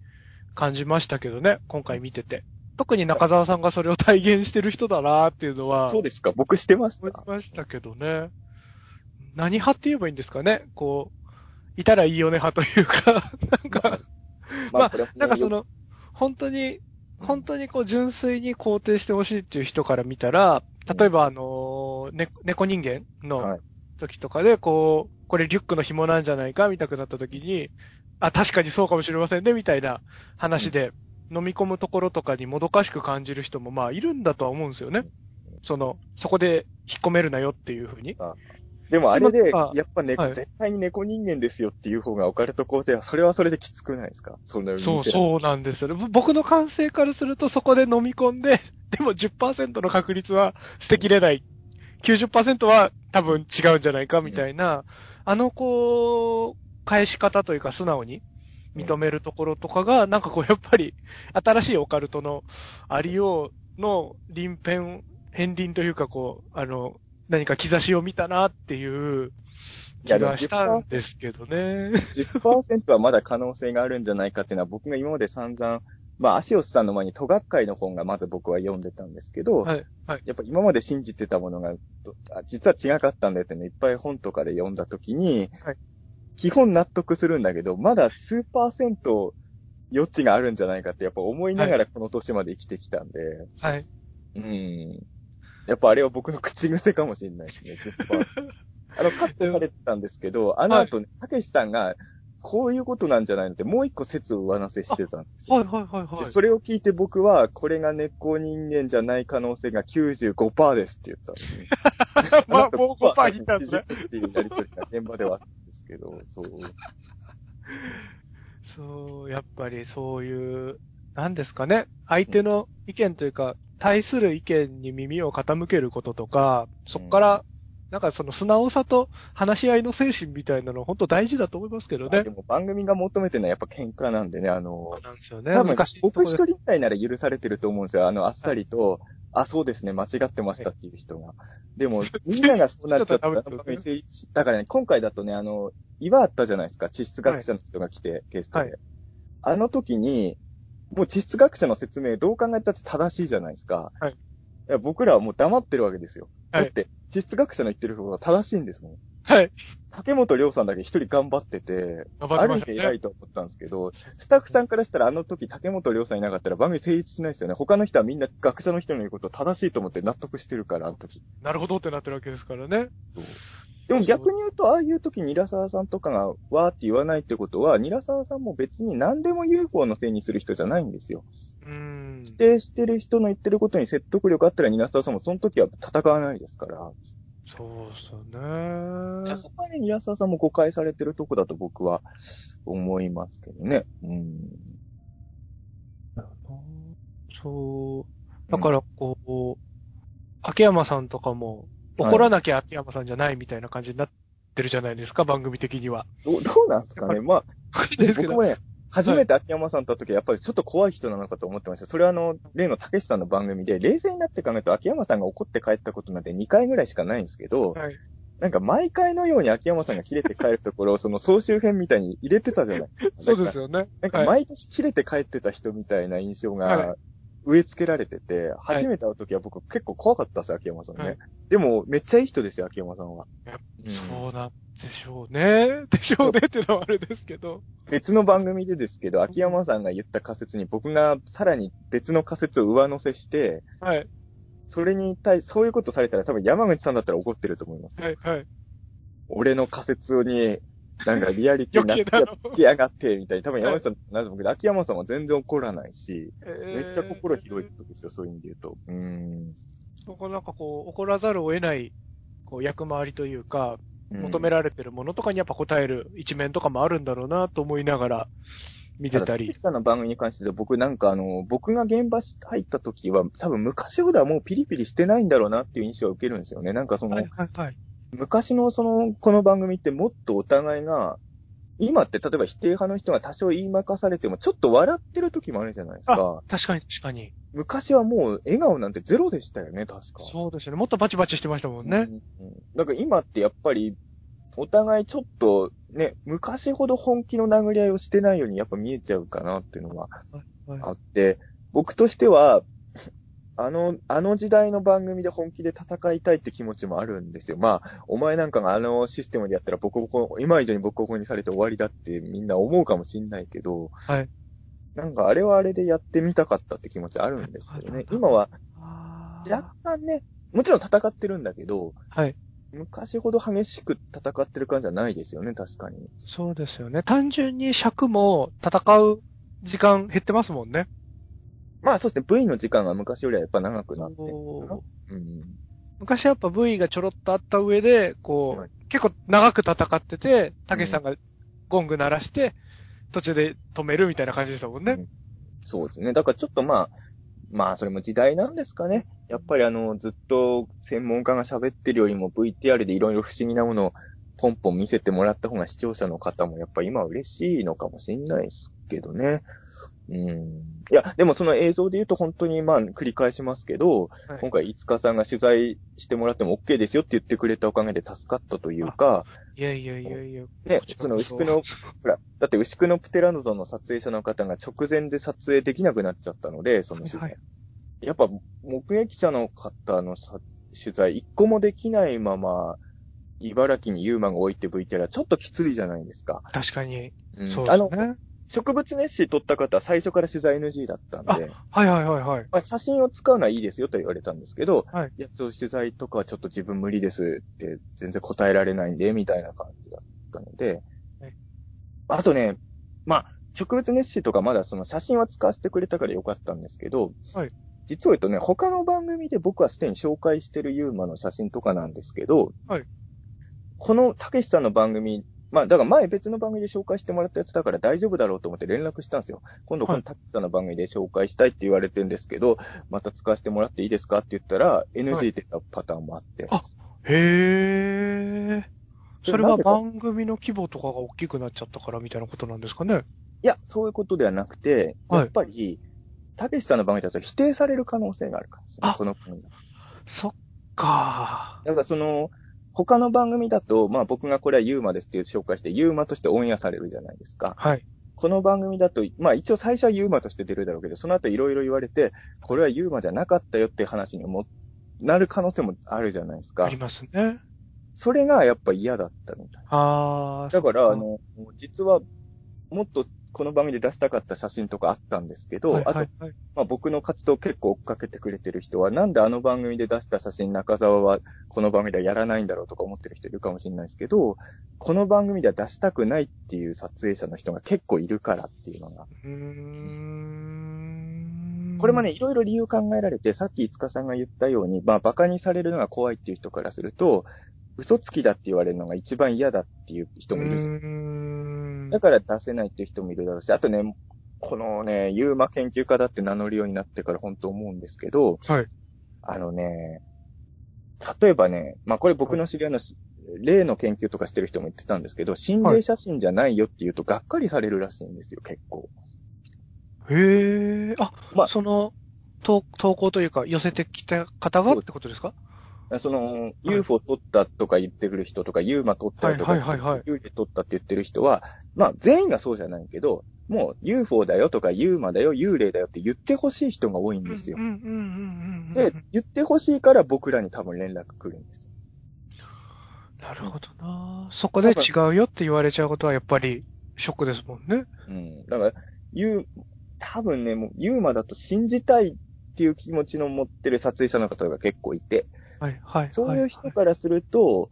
Speaker 2: 感じましたけどね、今回見てて。特に中澤さんがそれを体現してる人だなっていうのは、
Speaker 3: そうですか僕してました。
Speaker 2: ましたけどね。何派って言えばいいんですかねこう、いたらいいよね派というか、[LAUGHS] なんか、まあ
Speaker 3: これは
Speaker 2: なんかその、本当に、本当にこう純粋に肯定してほしいっていう人から見たら、例えばあの、ね、猫人間
Speaker 3: はい
Speaker 2: の時とかで、こう、これリュックの紐なんじゃないか見たくなった時に、あ、確かにそうかもしれませんね、みたいな話で、飲み込むところとかにもどかしく感じる人もまあいるんだとは思うんですよね。その、そこで引っ込めるなよっていうふうに。
Speaker 3: でもあれでやっぱ猫、
Speaker 2: はい
Speaker 3: 絶対に猫人間ですよっていう方がオカルト肯定は、それはそれできつくないですか？そんな
Speaker 2: そう、
Speaker 3: う。
Speaker 2: そうなんですよね。ぼ僕の感性からするとそこで飲み込んで、[LAUGHS] でも10%の確率は捨てきれない。90%は多分違うんじゃないかみたいな、あのこう、返し方というか素直に認めるところとかが、なんかこうやっぱり新しいオカルトのありようの臨片、片鱗というかこう、あの、何か兆しを見たなっていう気がしたんですけどね。
Speaker 3: 10%はまだ可能性があるんじゃないかっていうのは僕が今まで散々、まあ、アシオスさんの前に都学会の本がまず僕は読んでたんですけど、
Speaker 2: はい、はい。
Speaker 3: やっぱ今まで信じてたものが、実は違かったんだよっていうのいっぱい本とかで読んだときに、
Speaker 2: はい
Speaker 3: 基本納得するんだけど、まだ数パーセント余地があるんじゃないかってやっぱ思いながらこの年まで生きてきたんで、
Speaker 2: はい。
Speaker 3: うん。やっぱあれは僕の口癖かもしれないですね、[LAUGHS] 10%あの、カットされてたんですけど、あの後ね、たけしさんが、こういうことなんじゃないのって、もう一個説を上乗せしてたんですよ。
Speaker 2: はい、はい、はい、はい。
Speaker 3: でそれを聞いて僕は、これが根っこ人間じゃない可能性が95%ですって言った [LAUGHS] んですね。
Speaker 2: まあもう5%いったんですね
Speaker 3: 90っていうやりとりが現場ではあったんですけど、そう。
Speaker 2: そう、やっぱりそういう、なんですかね、相手の意見というか、対する意見に耳を傾けることとか、そこから、なんかその素直さと話し合いの精神みたいなの本当大事だと思いますけどね
Speaker 3: まあで。も番組が求めてるのはやっぱ喧嘩なんでね、あの、
Speaker 2: なんですよね。
Speaker 3: 多分。僕一人以外なら許されてると思うんですよ。あの、あっさりと、あ、そうですね、間違ってましたっていう人が。でも、みんながそうなっちゃったら、だからね、今回だとね、あの、岩あったじゃないですか、地質学者の人が来て、ゲストで。
Speaker 2: はい
Speaker 3: あの時に、もう地質学者の説明どう考えたって正しいじゃないですか。
Speaker 2: はい
Speaker 3: いや僕らはもう黙ってるわけですよ。
Speaker 2: はい
Speaker 3: だって、地質学者の言ってる方が正しいんですもん。
Speaker 2: はい。
Speaker 3: 竹本涼さんだけ一人頑張ってて、
Speaker 2: 頑張
Speaker 3: ある意。味偉いと思ったんですけど、スタッフさんからしたらあの時竹本涼さんいなかったら番組成立しないですよね。他の人はみんな学者の人の言うことを正しいと思って納得してるから、あの時。
Speaker 2: なるほどってなってるわけですからね。
Speaker 3: でも逆に言うと、ああいう時にラ沢さんとかがわーって言わないってことは、ニラ沢さんも別に何でも UFO のせいにする人じゃないんですよ。
Speaker 2: うーん。
Speaker 3: 否定してる人の言ってることに説得力あったらニラ沢さんもその時は戦わないですから。
Speaker 2: そうっすよね。
Speaker 3: そこはね、ニラ沢さんも誤解されてるとこだと僕は思いますけどね。うん。
Speaker 2: そう。だから、こう、秋山さんとかも、怒らなきゃ秋山さんじゃないみたいな感じになってるじゃないですか、番組的には。
Speaker 3: どう、どうなんですかね。まあ、[LAUGHS]
Speaker 2: ですけど
Speaker 3: 僕もね、初めて秋山さんと会った時はやっぱりちょっと怖い人なのかと思ってました。それはあの、例の竹下さんの番組で、冷静になって考えると秋山さんが怒って帰ったことなんて2回ぐらいしかないんですけど、
Speaker 2: はい。
Speaker 3: なんか毎回のように秋山さんが切れて帰るところをその総集編みたいに入れてたじゃないですか。[LAUGHS]
Speaker 2: そうですよね。
Speaker 3: なんか毎年切れて帰ってた人みたいな印象
Speaker 2: は
Speaker 3: が植え付けられてて、初めて会う時は僕結構怖かったです、秋山さんね。
Speaker 2: はい
Speaker 3: でも、めっちゃいい人ですよ、秋山さんは。
Speaker 2: や
Speaker 3: うん
Speaker 2: そうなんでしょうね。でしょうねってのはあれですけど。
Speaker 3: 別の番組でですけど、秋山さんが言った仮説に僕がさらに別の仮説を上乗せして、
Speaker 2: はい。
Speaker 3: それに対、そういうことされたら多分山口さんだったら怒ってると思います。
Speaker 2: はい、はい。
Speaker 3: 俺の仮説に、なんかリアリティな
Speaker 2: 余計だろ
Speaker 3: つきやがって、みたいに。多分山口さん、なんでもけど、秋山さんは全然怒らないし、めっちゃ心広い人ですよ、そういう意味で言うと。うーん。
Speaker 2: そこなんかこう、怒らざるを得ない、こう、役回りというか、求め
Speaker 3: ら
Speaker 2: られてるものとかにやっぱ答える一面とかもあるんだろうなと思いながら見てたり。
Speaker 3: さんの番組に関して僕なんかあの、僕が現場入った時は、多分昔ほどはもうピリピリしてないんだろうなっていう印象を受けるんですよね。なんかその、
Speaker 2: はい、はい、はい。
Speaker 3: 昔のその、この番組ってもっとお互いが、今って例えば否定派の人が多少言いまかされても、ちょっと笑ってる時もあるじゃないですか。
Speaker 2: 確かに、確かに。
Speaker 3: 昔はもう笑顔なんてゼロでしたよね、確か。
Speaker 2: そうですよね。もっとバチバチしてましたもんね。
Speaker 3: うんうんだから今ってやっぱり、お互いちょっとね、昔ほど本気の殴り合いをしてないようにやっぱ見えちゃうかなっていうのは
Speaker 2: はい
Speaker 3: あって、僕としては、あの、あの時代の番組で本気で戦いたいって気持ちもあるんですよ。まあ、お前なんかがあのシステムでやったらボコボコ、今以上にボコボコにされて終わりだってみんな思うかもしんないけど、
Speaker 2: はい。
Speaker 3: なんかあれはあれでやってみたかったって気持ちあるんですけどね。今は
Speaker 2: あ
Speaker 3: 若干ね、もちろん戦ってるんだけど、
Speaker 2: はい。
Speaker 3: 昔ほど激しく戦ってる感じはないですよね、確かに。
Speaker 2: そうですよね。単純に尺も戦う時間減ってますもんね。
Speaker 3: まあそうですね、V の時間が昔よりはやっぱ長くなってるかな
Speaker 2: こう
Speaker 3: うん。
Speaker 2: 昔やっぱ V がちょろっとあった上で、こう、
Speaker 3: はい
Speaker 2: 結構長く戦ってて、たけしさんがゴング鳴らして、途中で止めるみたいな感じでしたもんね。
Speaker 3: そうですね。だからちょっとまあ、まあそれも時代なんですかね。やっぱりあの、ずっと専門家が喋ってるよりも VTR でいろいろ不思議なものをポンポン見せてもらった方が視聴者の方もやっぱ今は嬉しいのかもしれないですけどね。うん。いや、でもその映像で言うと本当にまあ繰り返しますけど、
Speaker 2: はい
Speaker 3: 今回、いつかさんが取材してもらっても OK ですよって言ってくれたおかげで助かったというか、
Speaker 2: いやいやいやいや。
Speaker 3: ねその牛久の、ほら、だって牛久のプテラノゾンの撮影者の方が直前で撮影できなくなっちゃったので、その取材。
Speaker 2: はいはい
Speaker 3: やっぱ、目撃者の方のさ取材、一個もできないまま、茨城にユーマが置いて VTR はちょっときついじゃないですか。
Speaker 2: 確かに。
Speaker 3: うん
Speaker 2: そうで
Speaker 3: あの、
Speaker 2: すね。
Speaker 3: 植物熱視撮った方は最初から取材 NG だったんで、
Speaker 2: はいはいはいはい。
Speaker 3: まあ、写真を使うのはいいですよと言われたんですけど、
Speaker 2: はい。
Speaker 3: いや、そう取材とかはちょっと自分無理ですって全然答えられないんで、みたいな感じだったので、
Speaker 2: はい
Speaker 3: あとね、まあ、植物熱視とかまだその写真は使わせてくれたからよかったんですけど、
Speaker 2: はい
Speaker 3: 実を言うとね、他の番組で僕はすでに紹介してるユーマの写真とかなんですけど、
Speaker 2: はい
Speaker 3: このたけしさんの番組、まあ、だから前別の番組で紹介してもらったやつだから大丈夫だろうと思って連絡したんですよ。今度このたけしさんの番組で紹介したいって言われてるんですけど、また使わせてもらっていいですか？って言ったら、NG ってたパターンもあって。
Speaker 2: あへえ。それは番組の規模とかが大きくなっちゃったからみたいなことなんですかね？
Speaker 3: いや、そういうことではなくて、
Speaker 2: はい
Speaker 3: やっぱり、たけしさんの番組だと否定される可能性があるからですね
Speaker 2: あ、
Speaker 3: この
Speaker 2: そっか
Speaker 3: だからその、他の番組だと、まあ僕がこれはユーマですって紹介して、ユーマとしてオンエアされるじゃないですか。
Speaker 2: はい。
Speaker 3: この番組だと、まあ一応最初はユーマとして出るだろうけど、その後いろいろ言われて、これはユーマじゃなかったよっていう話にもなる可能性もあるじゃないですか
Speaker 2: あり。ますね。
Speaker 3: それがやっぱ嫌だったみたい。
Speaker 2: ああ。
Speaker 3: だから、あの、実は、もっとこの番組で出したかった写真とかあったんですけど、
Speaker 2: はい
Speaker 3: あと、
Speaker 2: はいはい。
Speaker 3: まあ、僕の活動結構追っかけてくれてる人は、なんであの番組で出した写真中澤はこの番組ではやらないんだろうとか思ってる人いるかもしれないですけど、この番組では出したくないっていう撮影者の人が結構いるからっていうのが。これもね、いろいろ理由考えられて、さっき塚さんが言ったように、まあ、馬鹿にされるのが怖いっていう人からすると、嘘つきだって言われるのが一番嫌だっていう人もいる。だから出せないっていう人もいるだろうし、あとね、このね、ユーマ研究家だって名乗るようになってから本当思うんですけど、
Speaker 2: はい。
Speaker 3: あのね、例えばね、まあこれ僕の知り合いのし、例の研究とかしてる人も言ってたんですけど、心霊写真じゃないよって言うとがっかりされるらしいんですよ、結構。
Speaker 2: へえ。あ、
Speaker 3: まあ
Speaker 2: その、投投稿というか、寄せてきた方がってことですか？
Speaker 3: その、UFO 撮ったとか言ってくる人とか、ユーマ撮ったりとか、
Speaker 2: はいはいはいはい
Speaker 3: 幽霊撮ったって言ってる人は、まあ全員がそうじゃないけど、もう UFO だよとか、ユーマだよ、幽霊だよって言ってほしい人が多いんですよ。で、言ってほしいから僕らに多分連絡来るんですよ。
Speaker 2: なるほどなそこで違うよって言われちゃうことはやっぱりショックですもんね。
Speaker 3: うん。だから、ユー、多分ね、もうユーマだと信じたいっっていう気持ちの持ってる撮影者の方が結構いて、
Speaker 2: はい、はい。
Speaker 3: そういう人からすると、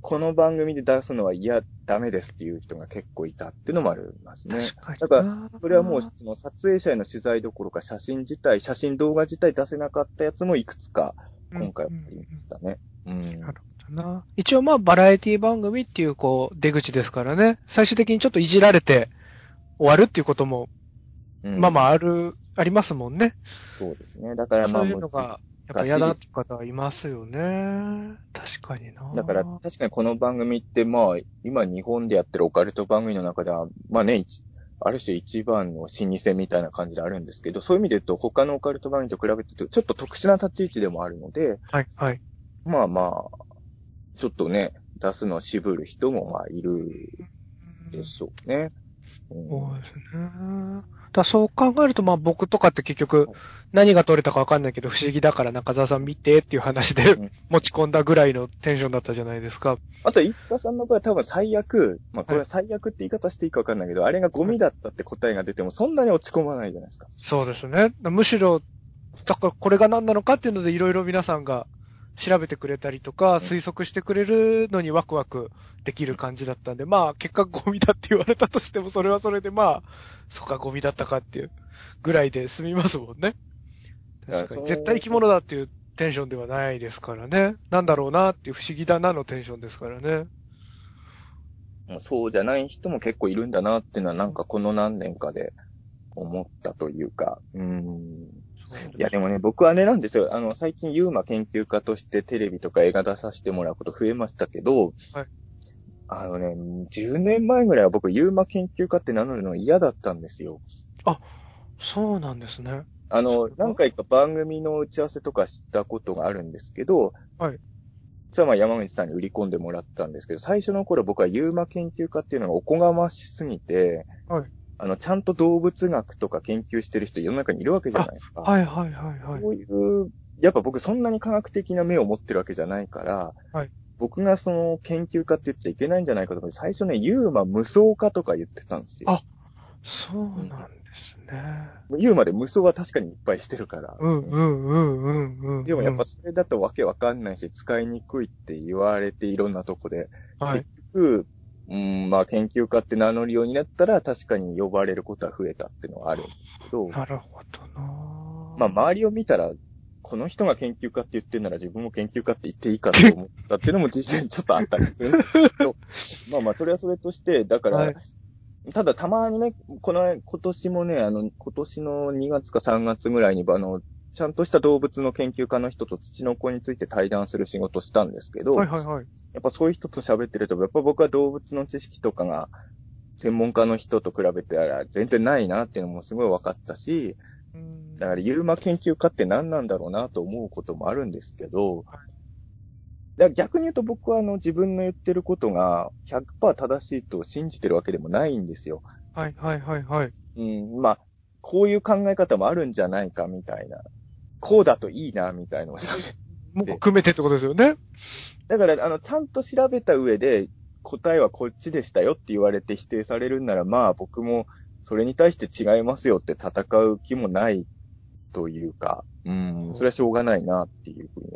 Speaker 3: この番組で出すのは嫌、ダメですっていう人が結構いたっていうのもありますね。
Speaker 2: 確かに。
Speaker 3: だから、それはもう、その撮影者への取材どころか写真自体、写真動画自体出せなかったやつもいくつか今回はありましたね。うん。
Speaker 2: なるほどな。一応まあ、バラエティ番組っていう、こう、出口ですからね。最終的にちょっといじられて終わるっていうことも、
Speaker 3: うん
Speaker 2: まあまあ、ある、ありますもんね。
Speaker 3: そうですね。だからまあ、
Speaker 2: そういうのが、やっぱ嫌だって方はいますよね。確かにな。
Speaker 3: だから、確かにこの番組って、まあ、今日本でやってるオカルト番組の中では、まあね、一ある種一番の老舗みたいな感じであるんですけど、そういう意味で言うと、他のオカルト番組と比べてちょっと特殊な立ち位置でもあるので、
Speaker 2: はい、はい。
Speaker 3: まあまあ、ちょっとね、出すのを渋る人もまあいるでしょうね。うん
Speaker 2: そうですね。だそう考えると、まあ僕とかって結局、何が取れたかわかんないけど、不思議だから中澤さん見てっていう話で
Speaker 3: うん
Speaker 2: 持ち込んだぐらいのテンションだったじゃないですか。
Speaker 3: あと、いつかさんの場合は多分最悪、まあこれは最悪って言い方していいかわかんないけど、あれがゴミだったって答えが出てもそんなに落ち込まないじゃないですか。
Speaker 2: そうですね。むしろ、だからこれが何なのかっていうのでいろいろ皆さんが調べてくれたりとか、推測してくれるのにワクワクできる感じだったんで、まあ結果ゴミだって言われたとしても、それはそれでまあ、そっかゴミだったかっていうぐらいで済みますもんね。確かに。絶対生き物だっていうテンションではないですからね。なんだろうなっていう不思議だなのテンションですからね。
Speaker 3: そうじゃない人も結構いるんだなっていうのはなんかこの何年かで思ったというか、うん。いやでもね、僕はあれなんですよ。あの、最近ユーマ研究家としてテレビとか映画出させてもらうこと増えましたけど、
Speaker 2: はい
Speaker 3: あのね、10年前ぐらいは僕ユーマ研究家って名乗るの嫌だったんですよ。
Speaker 2: そうなんですね。
Speaker 3: あの何回か番組の打ち合わせとかしたことがあるんですけど、
Speaker 2: はい。
Speaker 3: それはまあ山口さんに売り込んでもらったんですけど、最初の頃僕はユーマ研究家っていうのがおこがましすぎて、
Speaker 2: はい。
Speaker 3: あの、ちゃんと動物学とか研究してる人世の中にいるわけじゃないですか。
Speaker 2: はいはいはいはい。
Speaker 3: こういう、やっぱ僕そんなに科学的な目を持ってるわけじゃないから、
Speaker 2: はい
Speaker 3: 僕がその研究家って言っちゃいけないんじゃないかと思って、最初ね、ユーマ無双家とか言ってたんですよ。
Speaker 2: あそうなんですね。
Speaker 3: ユーマで無双は確かにいっぱいしてるから。
Speaker 2: うんうんうんうんうん。
Speaker 3: でもやっぱそれだとわけわかんないし、使いにくいって言われていろんなとこで。
Speaker 2: はい。
Speaker 3: 結局、うん、まあ研究家って名乗るようになったら確かに呼ばれることは増えたっていうのはあるんですけど、
Speaker 2: なるほどな。
Speaker 3: まあ周りを見たら、この人が研究家って言ってるなら自分も研究家って言っていいかと思ったっていうのも実際にちょっとあったりするんですけど、[LAUGHS] まあまあそれはそれとして、だから、
Speaker 2: はい。
Speaker 3: ただたまにね、この、今年もね、あの、今年の2月か3月ぐらいに、あの、ちゃんとした動物の研究家の人と土の子について対談する仕事したんですけど、
Speaker 2: はいはいはい。
Speaker 3: やっぱそういう人と喋ってると、やっぱ僕は動物の知識とかが、専門家の人と比べて全然ないなっていうのもすごい分かったし、だからユーマ研究家って何なんだろうなと思うこともあるんですけど、だ逆に言うと僕はあの自分の言ってることが100%正しいと信じてるわけでもないんですよ。
Speaker 2: はいはいはいはい。
Speaker 3: うん、まあ、こういう考え方もあるんじゃないかみたいな。こうだといいなみたいなのを喋って
Speaker 2: もう含めてってことですよね。
Speaker 3: だから、あの、ちゃんと調べた上で、答えはこっちでしたよって言われて否定されるんなら、まあ僕もそれに対して違いますよって戦う気もないというか、うん、それはしょうがないなっていうふうに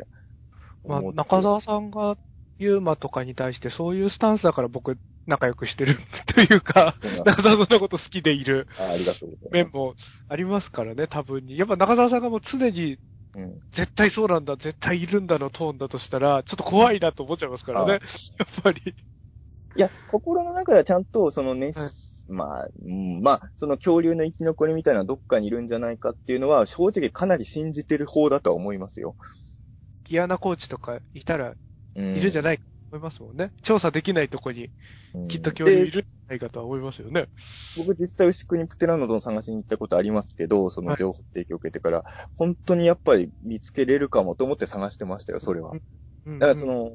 Speaker 2: まあ。中澤さんがユーマとかに対してそういうスタンスだから僕仲良くしてるというか、中澤さんのこと好きでいる。面もありますからね、多分に。やっぱ中澤さんがもう常に
Speaker 3: うん。
Speaker 2: 絶対そうなんだ、絶対いるんだのトーンだとしたら、ちょっと怖いなと思っちゃいますからね。やっぱり。
Speaker 3: いや、心の中ではちゃんと、そのね、
Speaker 2: はい
Speaker 3: まあ、うんまあ、その恐竜の生き残りみたいなどっかにいるんじゃないかっていうのは、正直かなり信じてる方だとは思いますよ。
Speaker 2: ギアナコーチとかいたら
Speaker 3: うん
Speaker 2: いるんじゃないかと思いますもんね。調査できないとこに
Speaker 3: うん
Speaker 2: きっと恐竜い
Speaker 3: で
Speaker 2: るんじゃないかとは思いますよね。
Speaker 3: 僕実際牛久にプテラノドン探しに行ったことありますけど、その情報提供を受けてから、本当にやっぱり見つけれるかもと思って探してましたよ、それは。
Speaker 2: うん
Speaker 3: だからそ、の、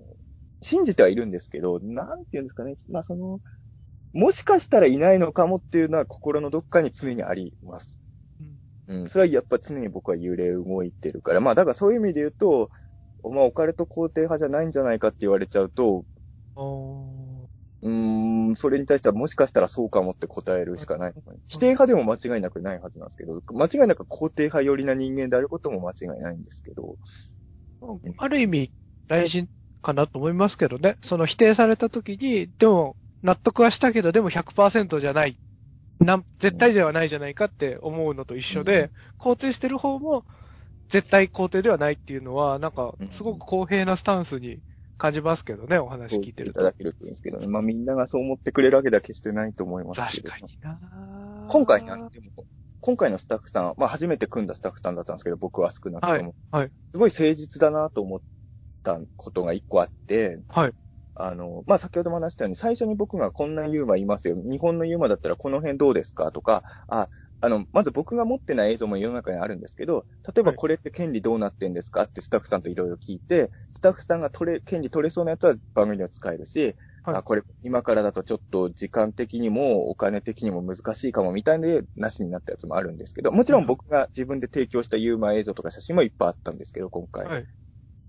Speaker 3: 信じてはいるんですけど、なんていうんですかね。まあその、もしかしたらいないのかもっていうのは心のどっかに常にあります。
Speaker 2: うん
Speaker 3: うん。それはやっぱ常に僕は揺れ動いてるから。まあだからそういう意味で言うと、お前オカルト肯定派じゃないんじゃないかって言われちゃうと、うーん、うん、それに対してはもしかしたらそうかもって答えるしかない。否定派でも間違いなくないはずなんですけど、間違いなく肯定派寄りな人間であることも間違いないんですけど、
Speaker 2: ある意味、大事かなと思いますけどね。その否定された時に、でも、納得はしたけど、でも100%じゃない。なん、絶対ではないじゃないかって思うのと一緒で、肯定してる方も、絶対肯定ではないっていうのは、なんか、すごく公平なスタンスに感じますけどね、お話聞いてると。
Speaker 3: いただけるんですけどね。まあみんながそう思ってくれるわけでは決してないと思いますけど。
Speaker 2: 確かにな
Speaker 3: 今回ね、でも、今回のスタッフさん、まあ初めて組んだスタッフさんだったんですけど、僕は少なくとも。
Speaker 2: はい。はい。
Speaker 3: すごい誠実だなと思ったことが一個あって、
Speaker 2: はい。
Speaker 3: あの、まあ、先ほども話したように、最初に僕がこんなユーマいますよ。日本のユーマだったらこの辺どうですかとか、あ、あの、まず僕が持ってない映像も世の中にあるんですけど、例えば
Speaker 2: はい
Speaker 3: これって権利どうなってんですか？ってスタッフさんといろいろ聞いて、スタッフさんが取れ、権利取れそうなやつは番組では使えるし、
Speaker 2: はい
Speaker 3: あ、これ今からだとちょっと時間的にもお金的にも難しいかもみたいで、なしになったやつもあるんですけど、もちろん僕が自分で提供したユーマ映像とか写真もいっぱいあったんですけど、今回。
Speaker 2: はい。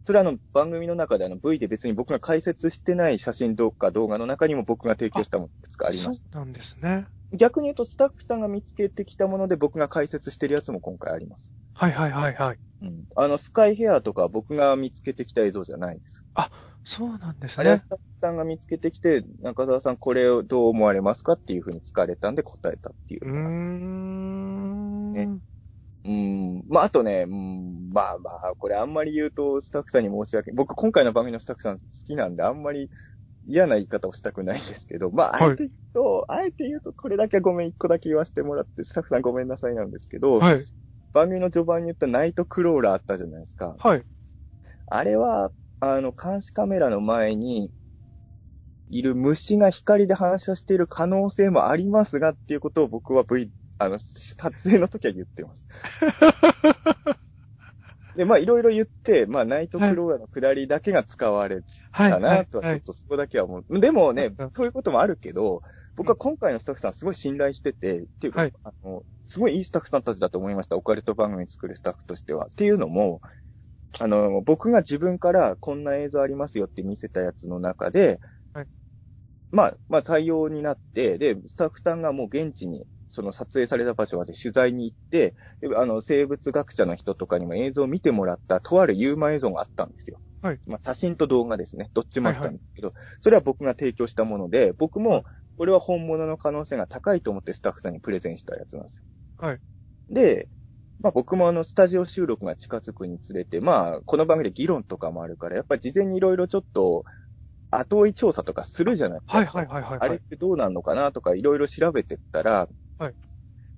Speaker 3: それはあの番組の中であの V で別に僕が解説してない写真動画動画の中にも僕が提供したものいくつかあります。
Speaker 2: そうなんですね。
Speaker 3: 逆に言うとスタッフさんが見つけてきたもので僕が解説してるやつも今回あります。
Speaker 2: はいはいはいはい。
Speaker 3: うん。あのスカイヘアとかは僕が見つけてきた映像じゃないです。
Speaker 2: そうなんですね
Speaker 3: あれはス。タッフさんが見つけてきて、中澤さんこれをどう思われますかっていうふうに聞かれたんで答えたっていう
Speaker 2: うー。ん。
Speaker 3: ねうん。まあ、あとね、うん、まあまあ、これあんまり言うとスタッフさんに申し訳僕今回の番組のスタッフさん好きなんであんまり嫌な言い方をしたくないんですけど、まあ、
Speaker 2: はい
Speaker 3: あえて言うと、あえて言うと、これだけはごめん、一個だけ言わせてもらって、スタッフさんごめんなさいなんですけど、
Speaker 2: はい。
Speaker 3: 番組の序盤に言ったナイトクローラーあったじゃないですか。
Speaker 2: はい。
Speaker 3: あれは、あの、監視カメラの前に、いる虫が光で反射している可能性もありますがっていうことを僕は V、あの、撮影の時は言ってます。[LAUGHS] で、まあ、いろいろ言って、まあ、ナイトクローラーの下りだけが使われ
Speaker 2: はい。
Speaker 3: たなとは、ちょっとそこだけは思う。でもね
Speaker 2: うん、
Speaker 3: そういうこともあるけど、僕は今回のスタッフさんすごい信頼してて、っていうか、
Speaker 2: はい
Speaker 3: あの、すごいいいスタッフさんたちだと思いました。オカルト番組作るスタッフとしては。っていうのも、あの、僕が自分からこんな映像ありますよって見せたやつの中で、
Speaker 2: はい
Speaker 3: まあ、まあ採用になって、で、スタッフさんがもう現地に、その撮影された場所まで取材に行って、であの、生物学者の人とかにも映像を見てもらった、とあるユーマ映像があったんですよ。
Speaker 2: はい
Speaker 3: まあ、写真と動画ですね。どっちもあったんですけど、それは僕が提供したもので、僕も、これは本物の可能性が高いと思ってスタッフさんにプレゼンしたやつなんですよ。
Speaker 2: はい。
Speaker 3: で、まあ僕もあの、スタジオ収録が近づくにつれて、まあ、この番組で議論とかもあるから、やっぱり事前にいろいろちょっと、後追い調査とかするじゃないですか。
Speaker 2: はいはいはいはい。
Speaker 3: あれってどうなんのかなとかいろいろ調べてったら、
Speaker 2: はい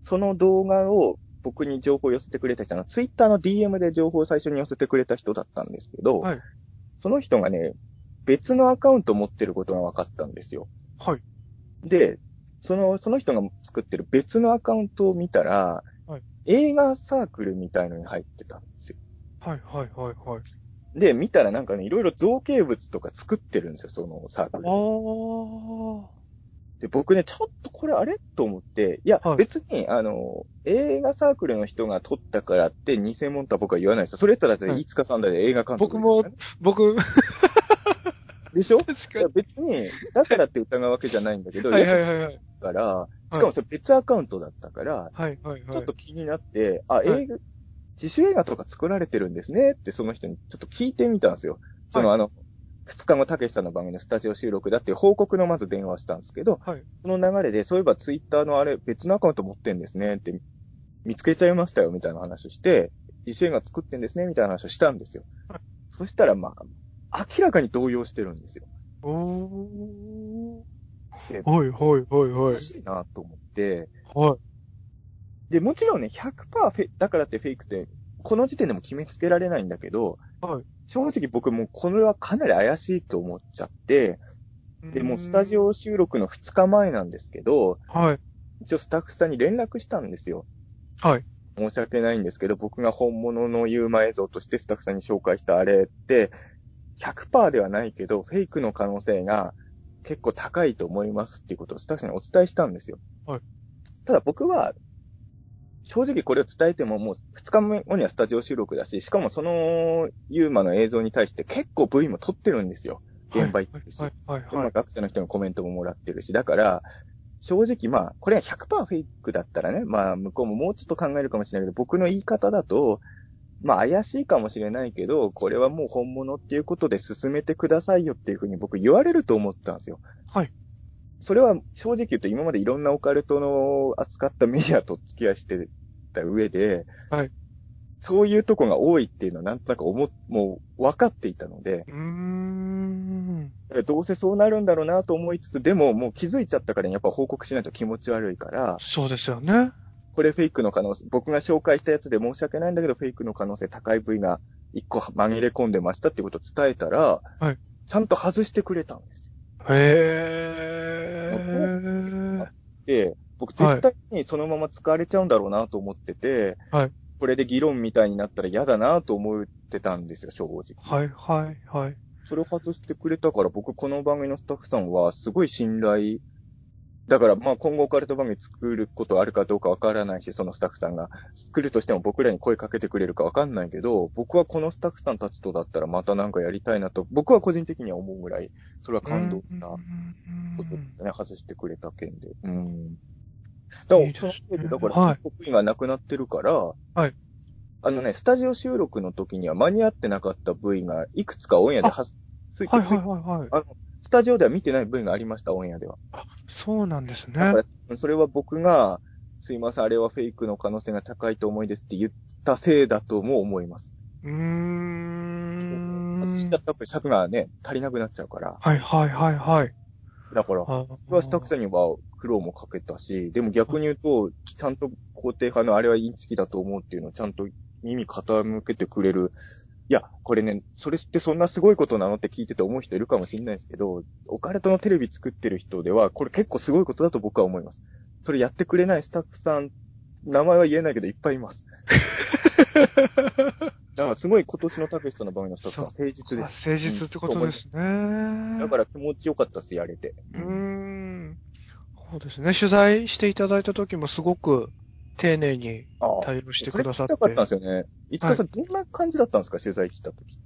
Speaker 3: その動画を僕に情報を寄せてくれた人の、ツイッターの DM で情報を最初に寄せてくれた人だったんですけど、
Speaker 2: はい
Speaker 3: その人がね、別のアカウントを持ってることが分かったんですよ。
Speaker 2: はい。
Speaker 3: で、その、その人が作ってる別のアカウントを見たら、
Speaker 2: はい
Speaker 3: 映画サークルみたいのに入ってたんですよ。
Speaker 2: はいはいはいはい。
Speaker 3: で、見たらなんかね、いろいろ造形物とか作ってるんですよ、そのサークル。
Speaker 2: あ
Speaker 3: で、僕ね、ちょっとこれあれ？と思って、いや、
Speaker 2: はい
Speaker 3: 別に、あの、映画サークルの人が撮ったからって偽物とは僕は言わないですよ。それやったら、
Speaker 2: はい
Speaker 3: いつかさんだで映画監督
Speaker 2: 僕も僕、[LAUGHS]
Speaker 3: でしょ？
Speaker 2: 確かに。
Speaker 3: 別に、だからって疑うわけじゃないんだけど、
Speaker 2: はいはいはいはい。
Speaker 3: ぱから、しかもそれ別アカウントだったから、
Speaker 2: はいはいはい。
Speaker 3: ちょっと気になって、あ、
Speaker 2: はい
Speaker 3: 映画、自主映画とか作られてるんですねってその人にちょっと聞いてみたんですよ。その、
Speaker 2: はい
Speaker 3: あの、二日後、たけしさんの番組のスタジオ収録だっていう報告のまず電話をしたんですけど、
Speaker 2: はい。
Speaker 3: その流れで、そういえばツイッターのあれ別のアカウント持ってんですねって見つけちゃいましたよみたいな話をして、自主映画作ってんですねみたいな話をしたんですよ。
Speaker 2: はい
Speaker 3: そしたらまあ、明らかに動揺してるんですよ。
Speaker 2: おー。
Speaker 3: で
Speaker 2: はいはいはい
Speaker 3: お
Speaker 2: はい
Speaker 3: か。しいなと思って、
Speaker 2: はい。
Speaker 3: で、もちろんね、100%フェだからってフェイクって、この時点でも決めつけられないんだけど、
Speaker 2: はい。
Speaker 3: 正直僕もこれはかなり怪しいと思っちゃって、で、もうスタジオ収録の2日前なんですけど、
Speaker 2: はい。
Speaker 3: 一応スタッフさんに連絡したんですよ。
Speaker 2: はい。
Speaker 3: 申し訳ないんですけど、僕が本物のユーマ映像としてスタッフさんに紹介したあれって、100%ではないけど、フェイクの可能性が結構高いと思いますっていうことをスタッフさんにお伝えしたんですよ。
Speaker 2: はい。
Speaker 3: ただ僕は、正直これを伝えてももう2日後にはスタジオ収録だし、しかもそのユーマの映像に対して結構 V も撮ってるんですよ。現場行ってるし。
Speaker 2: はい、はい、
Speaker 3: でまあ、
Speaker 2: はい。
Speaker 3: 学者の人のコメントももらってるし、だから、正直まあ、これが100%フェイクだったらね、まあ、向こうももうちょっと考えるかもしれないけど、僕の言い方だと、まあ、怪しいかもしれないけど、これはもう本物っていうことで進めてくださいよっていうふうに僕言われると思ったんですよ。
Speaker 2: はい。
Speaker 3: それは正直言うと今までいろんなオカルトの扱ったメディアと付き合いしてた上で、
Speaker 2: はい。
Speaker 3: そういうとこが多いっていうのはなんとなく思っ、もう分かっていたので、
Speaker 2: うーん。
Speaker 3: どうせそうなるんだろうなと思いつつ、でももう気づいちゃったからやっぱ報告しないと気持ち悪いから、
Speaker 2: そうですよね。
Speaker 3: これフェイクの可能性、僕が紹介したやつで申し訳ないんだけど、フェイクの可能性高い部位が一個紛れ込んでましたってことを伝えたら、
Speaker 2: はい
Speaker 3: ちゃんと外してくれたんですよ。
Speaker 2: へー。
Speaker 3: で、僕絶対にそのまま使われちゃうんだろうなと思ってて、
Speaker 2: はい
Speaker 3: これで議論みたいになったら嫌だなと思ってたんですよ、正直。
Speaker 2: はい、はい、はい。
Speaker 3: それを外してくれたから、僕この番組のスタッフさんはすごい信頼、だからまあ今後オカルト番組作ることあるかどうかわからないし、そのスタッフさんが作るとしても僕らに声かけてくれるかわかんないけど、僕はこのスタッフさんたちとだったらまたなんかやりたいなと、僕は個人的には思うぐらい、それは感動したことですね、外してくれた件で。うん。だから、そのせいで、だから、
Speaker 2: はい
Speaker 3: 得意がなくなってるから、
Speaker 2: はい。
Speaker 3: あのね、スタジオ収録の時には間に合ってなかった部位がいくつかオンエアではついて、
Speaker 2: はい、はい、
Speaker 3: つい
Speaker 2: はい、はい。
Speaker 3: あの、スタジオでは見てない部位がありました、オンエアでは。
Speaker 2: そうなんですね。
Speaker 3: それは僕が、すいません、あれはフェイクの可能性が高いと思いですって言ったせいだとも思います。
Speaker 2: うーん。
Speaker 3: 外しちゃったら尺がね、足りなくなっちゃうから。
Speaker 2: はい、はい、はい、はい。
Speaker 3: だから、
Speaker 2: あ
Speaker 3: 僕はスタッフさんには苦労もかけたし、でも逆に言うと、ちゃんと肯定派のあれはインチキだと思うっていうのをちゃんと耳傾けてくれる。いや、これね、それってそんなすごいことなのって聞いてて思う人いるかもしれないですけど、オカルトのテレビ作ってる人では、これ結構すごいことだと僕は思います。それやってくれないスタッフさん、名前は言えないけどいっぱいいます。[LAUGHS] だからすごい今年のたけしさんの番組のスタッフさんは誠実です。
Speaker 2: 誠実ってことですね。
Speaker 3: だから気持ちよかったっす、やれて。
Speaker 2: うーん。そうですね。取材していただいた時もすごく丁寧に
Speaker 3: ああ
Speaker 2: 対応してくださって。
Speaker 3: それ聞きたかったんですよね。いつかさん、どんな感じだったんですか？取材来た時。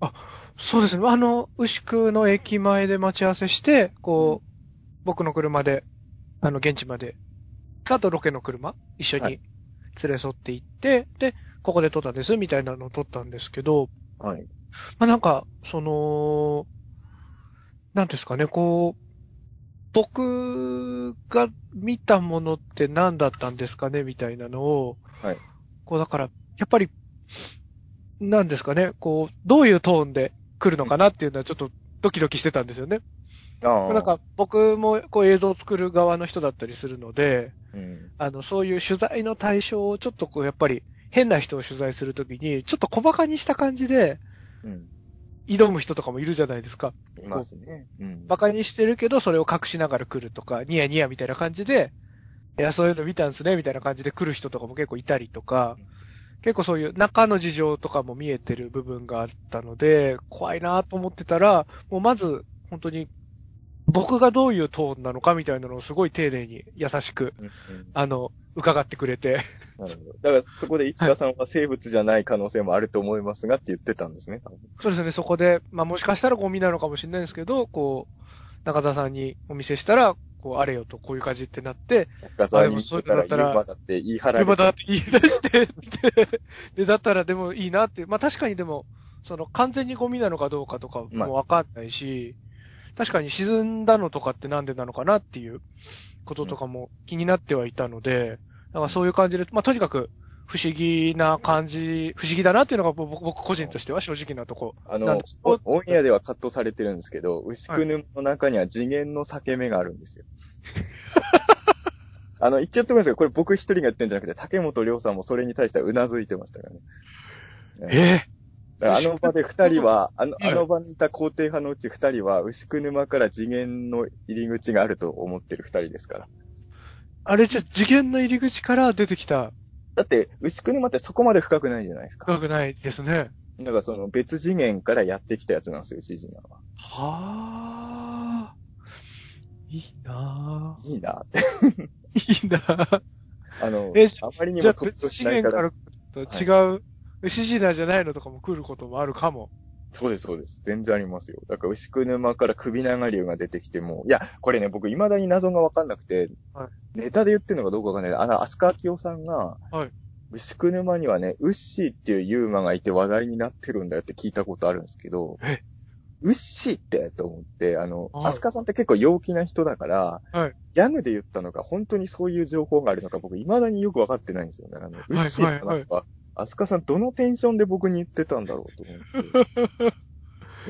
Speaker 2: そうですね。あの、牛久の駅前で待ち合わせして、こう、僕の車で、あの、現地まで、あとロケの車、一緒に
Speaker 3: はい
Speaker 2: 連れ添って行って、で、ここで撮ったんです、みたいなのを撮ったんですけど、
Speaker 3: はい。
Speaker 2: まあ、なんか、その、なんですかね、こう、僕が見たものって何だったんですかね、みたいなのを、
Speaker 3: はい。
Speaker 2: こう、だから、やっぱり、なんですかね、こう、どういうトーンで来るのかなっていうのはちょっとドキドキしてたんですよね。
Speaker 3: ああ。
Speaker 2: なんか、僕もこう映像を作る側の人だったりするので、
Speaker 3: うん。
Speaker 2: あの、そういう取材の対象をちょっとこう、やっぱり変な人を取材するときに、ちょっと小馬鹿にした感じで
Speaker 3: うん。
Speaker 2: 挑む人とかもいるじゃないですか。
Speaker 3: いますね。うん。
Speaker 2: 馬鹿にしてるけど、それを隠しながら来るとか、ニヤニヤみたいな感じで、いや、そういうの見たんすね、みたいな感じで来る人とかも結構いたりとか、結構そういう中の事情とかも見えてる部分があったので、怖いなと思ってたら、もうまず、本当に、僕がどういうトーンなのかみたいなのをすごい丁寧に優しく、
Speaker 3: うんうん
Speaker 2: あの、伺ってくれて、
Speaker 3: なるほど。だからそこで市川さんは生物じゃない可能性もあると思いますがって言ってたんですね。
Speaker 2: そうですね、そこで、まあもしかしたらゴミなのかもしれないですけど、こう、中澤さんにお見せしたら、こう、あれよとこういう感じってなって、
Speaker 3: 中澤に
Speaker 2: あでもそう
Speaker 3: 言ったら
Speaker 2: いうのだったら
Speaker 3: 言うまだって言い張られ
Speaker 2: 今だって言い出してって、[LAUGHS] で、だったらでもいいなっていう。まあ確かにでも、その完全にゴミなのかどうかとか
Speaker 3: まあ
Speaker 2: もわかんないし、確かに沈んだのとかってなんでなのかなっていうこととかも気になってはいたので、だからそういう感じで、まあとにかく不思議な感じ、不思議だなっていうのが僕僕個人としては正直なとこ。
Speaker 3: あのオンエアではカットされてるんですけど、牛久沼の中には次元の裂け目があるんですよ。[LAUGHS] あの、言っちゃってますけど、これ僕一人が言ってんじゃなくて、竹本涼さんもそれに対しては頷いてましたからね。
Speaker 2: え
Speaker 3: だからあの場で二人は、あの、
Speaker 2: はい
Speaker 3: あの場にいた肯定派のうち二人は、牛久沼から次元の入り口があると思ってる二人ですから。
Speaker 2: あれじゃ次元の入り口から出てきた、
Speaker 3: だって、牛久沼ってそこまで深くないじゃないですか。
Speaker 2: 深くないですね。
Speaker 3: だからその別次元からやってきたやつなんですよ、ジジナは。
Speaker 2: はあ。いいなぁ。
Speaker 3: いいなって。[LAUGHS]
Speaker 2: いいなぁ。
Speaker 3: あの
Speaker 2: え、
Speaker 3: あまりにも突
Speaker 2: 別
Speaker 3: としないか、
Speaker 2: らと違う、牛ジナじゃないのとかも来ることもあるかも。
Speaker 3: そうです、そうです。全然ありますよ。だから、牛久沼から首長竜が出てきても、いや、これね、僕未だに謎がわかんなくて、
Speaker 2: はい
Speaker 3: ネタで言ってるのかどうかわかんないあの、飛鳥明夫さんが、
Speaker 2: はい
Speaker 3: 牛久沼にはね、ウッシーっていうユーマがいて話題になってるんだよって聞いたことあるんですけど、
Speaker 2: え？
Speaker 3: ウッシーって？と思って、あの、
Speaker 2: はい
Speaker 3: 飛鳥さんって結構陽気な人だから、
Speaker 2: はい
Speaker 3: ギャグで言ったのか、本当にそういう情報があるのか、僕未だによくわかってないんですよね。あの、ウッシーって話は、飛鳥さんどのテンションで僕に言ってたんだろうと思って。[LAUGHS]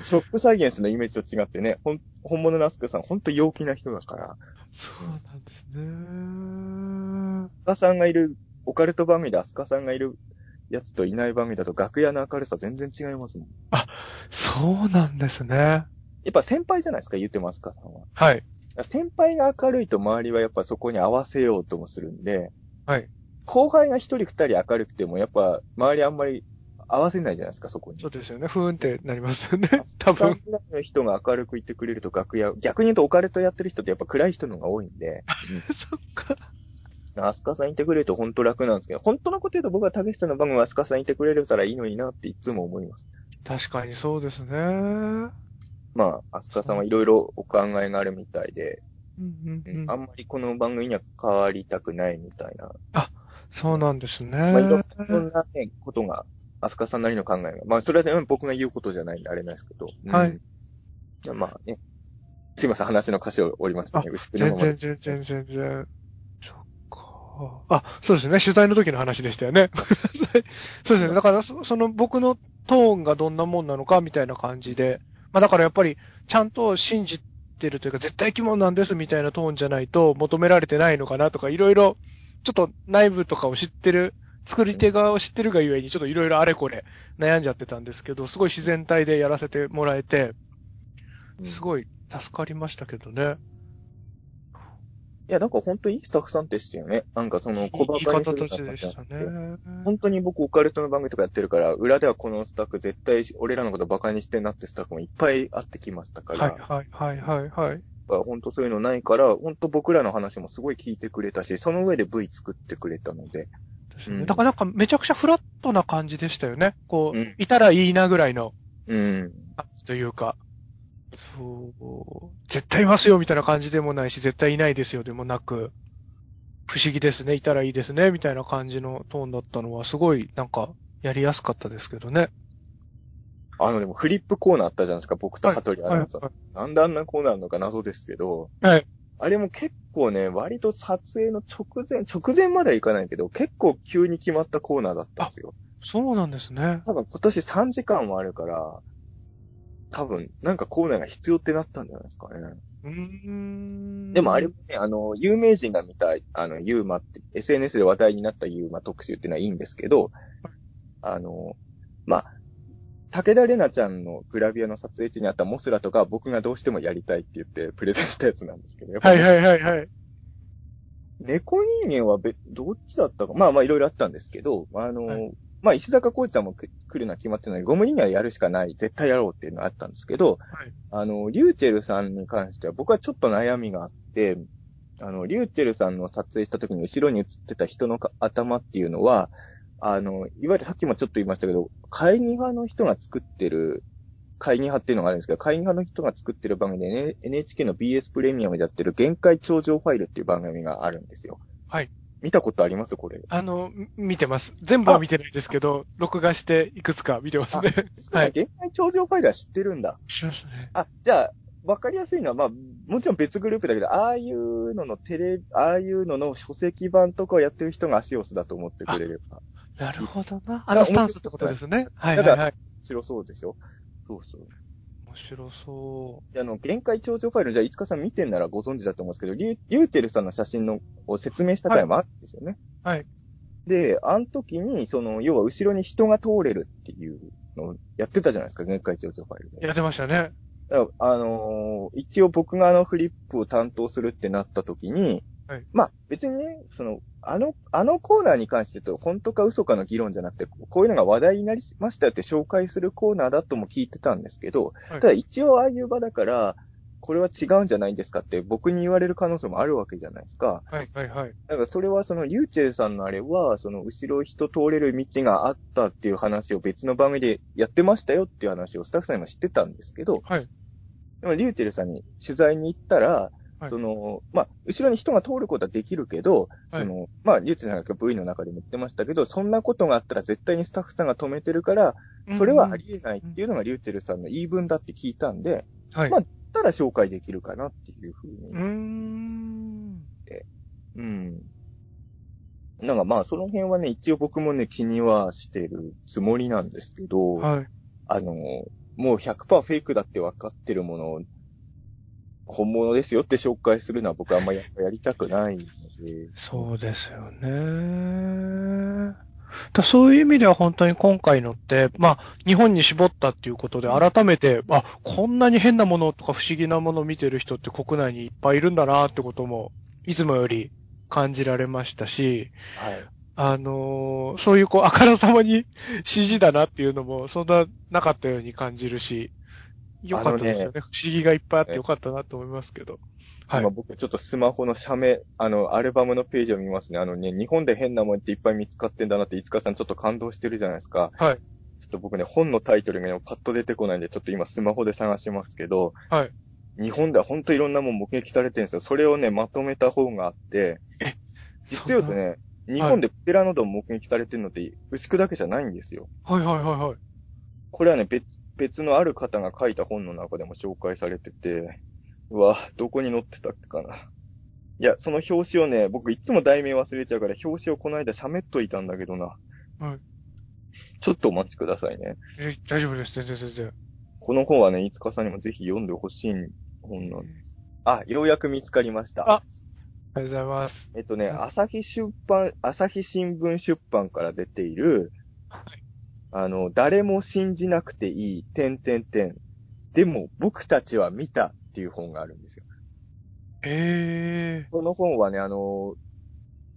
Speaker 3: ショックサイエンスのイメージと違ってね、ほん本物のアスカさん、ほんと陽気な人だから、
Speaker 2: そうなんですね。
Speaker 3: アスカさんがいる、オカルト番組でアスカさんがいるやつといない番組だと楽屋の明るさ全然違いますもん。
Speaker 2: そうなんですね。
Speaker 3: やっぱ先輩じゃないですか、言ってますかさんは。
Speaker 2: はい。
Speaker 3: 先輩が明るいと周りはやっぱそこに合わせようともするんで、
Speaker 2: はい。
Speaker 3: 後輩が一人二人明るくてもやっぱ周りあんまり合わせないじゃないですか、そこに。
Speaker 2: そうですよね。ふーんってなりますよね。多分。
Speaker 3: の人が明るく言ってくれると楽屋、逆に言うとオカルトやってる人ってやっぱ暗い人の方が多いんで、[LAUGHS]
Speaker 2: そっか。
Speaker 3: アスカさんいてくれると本当楽なんですけど、本当のこと言うと僕は竹下の番組はアスカさんいてくれるたらいいのになっていつも思います。
Speaker 2: 確かにそうですね。
Speaker 3: まあ、アスカさんはいろいろお考えがあるみたいで、
Speaker 2: うんうんうん
Speaker 3: あんまりこの番組には関わりたくないみたいな。
Speaker 2: そうなんですね。
Speaker 3: まあ、いろいろなね、ことが、アスカさんなりの考えが。まあ、それはね、僕が言うことじゃないんであれなんですけど。うん
Speaker 2: はい。
Speaker 3: いやまあね。すいません、話の歌詞を折りましたね。牛久の
Speaker 2: 全然全然全然。そっか。あ、そうですね。取材の時の話でしたよね。[LAUGHS] そうですね。だからそ、その僕のトーンがどんなもんなのかみたいな感じで。まあだからやっぱり、ちゃんと信じてるというか、絶対生き物なんですみたいなトーンじゃないと求められてないのかなとか、いろいろ、ちょっと内部とかを知ってる、作り手側を知ってるがゆえに、ちょっといろいろあれこれ悩んじゃってたんですけど、すごい自然体でやらせてもらえて、す
Speaker 3: い。
Speaker 2: ごい助かりましたけどね。
Speaker 3: いや、なんか本当にいいスタッフさんでしたよね。なんかその小馬鹿にする
Speaker 2: 方でしたね。
Speaker 3: 本当に僕オカルトの番組とかやってるから、裏ではこのスタッフ絶対俺らのことバカにしてんなってスタッフもいっぱい会ってきましたから、
Speaker 2: はいはいはいはいはい。
Speaker 3: 本当そういうのないから、本当僕らの話もすごい聞いてくれたし、その上で V 作ってくれたので、
Speaker 2: だからなんかめちゃくちゃフラットな感じでしたよね。こう、
Speaker 3: うん
Speaker 2: いたらいいなぐらいの
Speaker 3: うん。
Speaker 2: 感じというか。そう。絶対いますよみたいな感じでもないし、絶対いないですよでもなく、不思議ですね、いたらいいですね、みたいな感じのトーンだったのは、すごいなんか、やりやすかったですけどね。
Speaker 3: あのでもフリップコーナーあったじゃないですか、僕と羽鳥アナウンサなんであんなコーナーあるのか謎ですけど、
Speaker 2: い。はい。
Speaker 3: あれも結構ね、割と撮影の直前、直前まではいかないけど、結構急に決まったコーナーだったんですよ。
Speaker 2: そうなんですね。
Speaker 3: 多分今年3時間もあるから、多分なんかコーナーが必要ってなったんじゃないですかね。
Speaker 2: うーん。
Speaker 3: でもあれもね、あの、有名人が見た、あの、ユーマって、SNS で話題になったユーマ特集っていうのはいいんですけど、あの、まあ、武田玲奈ちゃんのグラビアの撮影地にあったモスラとか僕がどうしてもやりたいって言ってプレゼンしたやつなんですけど、やっぱり
Speaker 2: はいはいはいはい。
Speaker 3: 猫人間はべ、どっちだったか、まあまあいろいろあったんですけど、あの、
Speaker 2: はい
Speaker 3: まあ石坂浩一さんもく来るのは決まってないゴム人間はやるしかない、絶対やろうっていうのがあったんですけど、
Speaker 2: はい。
Speaker 3: あの、リューチェルさんに関しては僕はちょっと悩みがあって、あの、リューチェルさんの撮影した時に後ろに映ってた人のか頭っていうのは、あの、いわゆるさっきもちょっと言いましたけど、会議派の人が作ってる、会議派っていうのがあるんですけど、会議派の人が作ってる番組で、ね、NHK の BS プレミアムでやってる限界頂上ファイルっていう番組があるんですよ。
Speaker 2: はい。
Speaker 3: 見たことあります？これ。
Speaker 2: あの、み見てます。全部は見てないですけど、録画していくつか見てますね。[LAUGHS] はい。
Speaker 3: 限界頂上ファイルは知ってるんだ。
Speaker 2: しますね。
Speaker 3: あ、じゃあ、わかりやすいのは、まあ、もちろん別グループだけど、ああいうののテレ、ああいうのの書籍版とかをやってる人がアシオスだと思ってくれれば。
Speaker 2: なるほどな。あのスタンスってことですね。はいはい
Speaker 3: た
Speaker 2: はい。
Speaker 3: 面白そうでしょ？そうそう。
Speaker 2: 面白そ
Speaker 3: であの、限界頂上ファイル、じゃあ、いつかさん見てんならご存知だと思うんですけど、リュリューテルさんの写真のを説明した回もあるんですよね。
Speaker 2: はい。
Speaker 3: で、あの時に、その、要は後ろに人が通れるっていうのをやってたじゃないですか、限界頂上ファイルで
Speaker 2: う。。やってましたね。
Speaker 3: だからあのー一応僕があのフリップを担当するってなった時に、
Speaker 2: はい。
Speaker 3: まあ別にね、その、あの、あのコーナーに関してと本当か嘘かの議論じゃなくて、こういうのが話題になりましたって紹介するコーナーだとも聞いてたんですけど、
Speaker 2: はい。
Speaker 3: ただ一応ああいう場だから、これは違うんじゃないんですかって僕に言われる可能性もあるわけじゃないですか。
Speaker 2: はいはいはい。
Speaker 3: だからそれはそのリューチェルさんのあれは、その後ろ人通れる道があったっていう話を別の番組でやってましたよっていう話をスタッフさんにも知ってたんですけど、
Speaker 2: はい。
Speaker 3: でもリューチェルさんに取材に行ったら、
Speaker 2: はい
Speaker 3: その、まあ、後ろに人が通ることはできるけど、
Speaker 2: はい
Speaker 3: その、まあ、リューチェルさんが V の中でも言ってましたけど、そんなことがあったら絶対にスタッフさんが止めてるから、それはありえないっていうのがリューチェルさんの言い分だって聞いたんで、
Speaker 2: はい。
Speaker 3: まあだったら紹介できるかなっていうふうに
Speaker 2: うーん。
Speaker 3: うん。なんかまあ、その辺はね、一応僕もね、気にはしてるつもりなんですけど、
Speaker 2: はい。
Speaker 3: あの、もう100%フェイクだって分かってるものを、本物ですよって紹介するのは僕はあんまりややりたくないので。
Speaker 2: そうですよね。だそういう意味では本当に今回のって、まあ、日本に絞ったっていうことで改めて、あ、こんなに変なものとか不思議なものを見てる人って国内にいっぱいいるんだなってことも、いつもより感じられましたし、
Speaker 3: はい。
Speaker 2: あのーそういうこう、あからさまに [LAUGHS] CG だなっていうのも、そんななかったように感じるし、よかったですよね。不思議がいっぱいあってよかったなと思いますけど。はい
Speaker 3: 今。僕ちょっとスマホの写メ、あの、アルバムのページを見ますね。あのね、日本で変なもんっていっぱい見つかってんだなって、いつかさんちょっと感動してるじゃないですか。
Speaker 2: はい。
Speaker 3: ちょっと僕ね、本のタイトルがね、パッと出てこないんで、ちょっと今スマホで探しますけど、
Speaker 2: はい。
Speaker 3: 日本では本当いろんなもん目撃されてるんですよ。それをね、まとめた本があって、実はね、日本でプテラノドン目撃されてるのって、牛久だけじゃないんですよ。
Speaker 2: はいはいはいはい。
Speaker 3: これはね、別、別のある方が書いた本の中でも紹介されてて、うわ、どこに載ってたっけかな。いや、その表紙をね、僕いつも題名忘れちゃうから、表紙をこの間喋っといたんだけどな。
Speaker 2: はい。
Speaker 3: ちょっとお待ちくださいね。
Speaker 2: え、大丈夫です。全然全然。
Speaker 3: この本はね、いつかさんにもぜひ読んでほしい本なんです。あ、ようやく見つかりました。
Speaker 2: あありがとうございます。
Speaker 3: えっとね、
Speaker 2: はい
Speaker 3: 朝日出版、朝日新聞出版から出ている、
Speaker 2: はい。
Speaker 3: あの、誰も信じなくていい、点点点。でも、僕たちは見たっていう本があるんですよ。
Speaker 2: え
Speaker 3: この本はね、あの、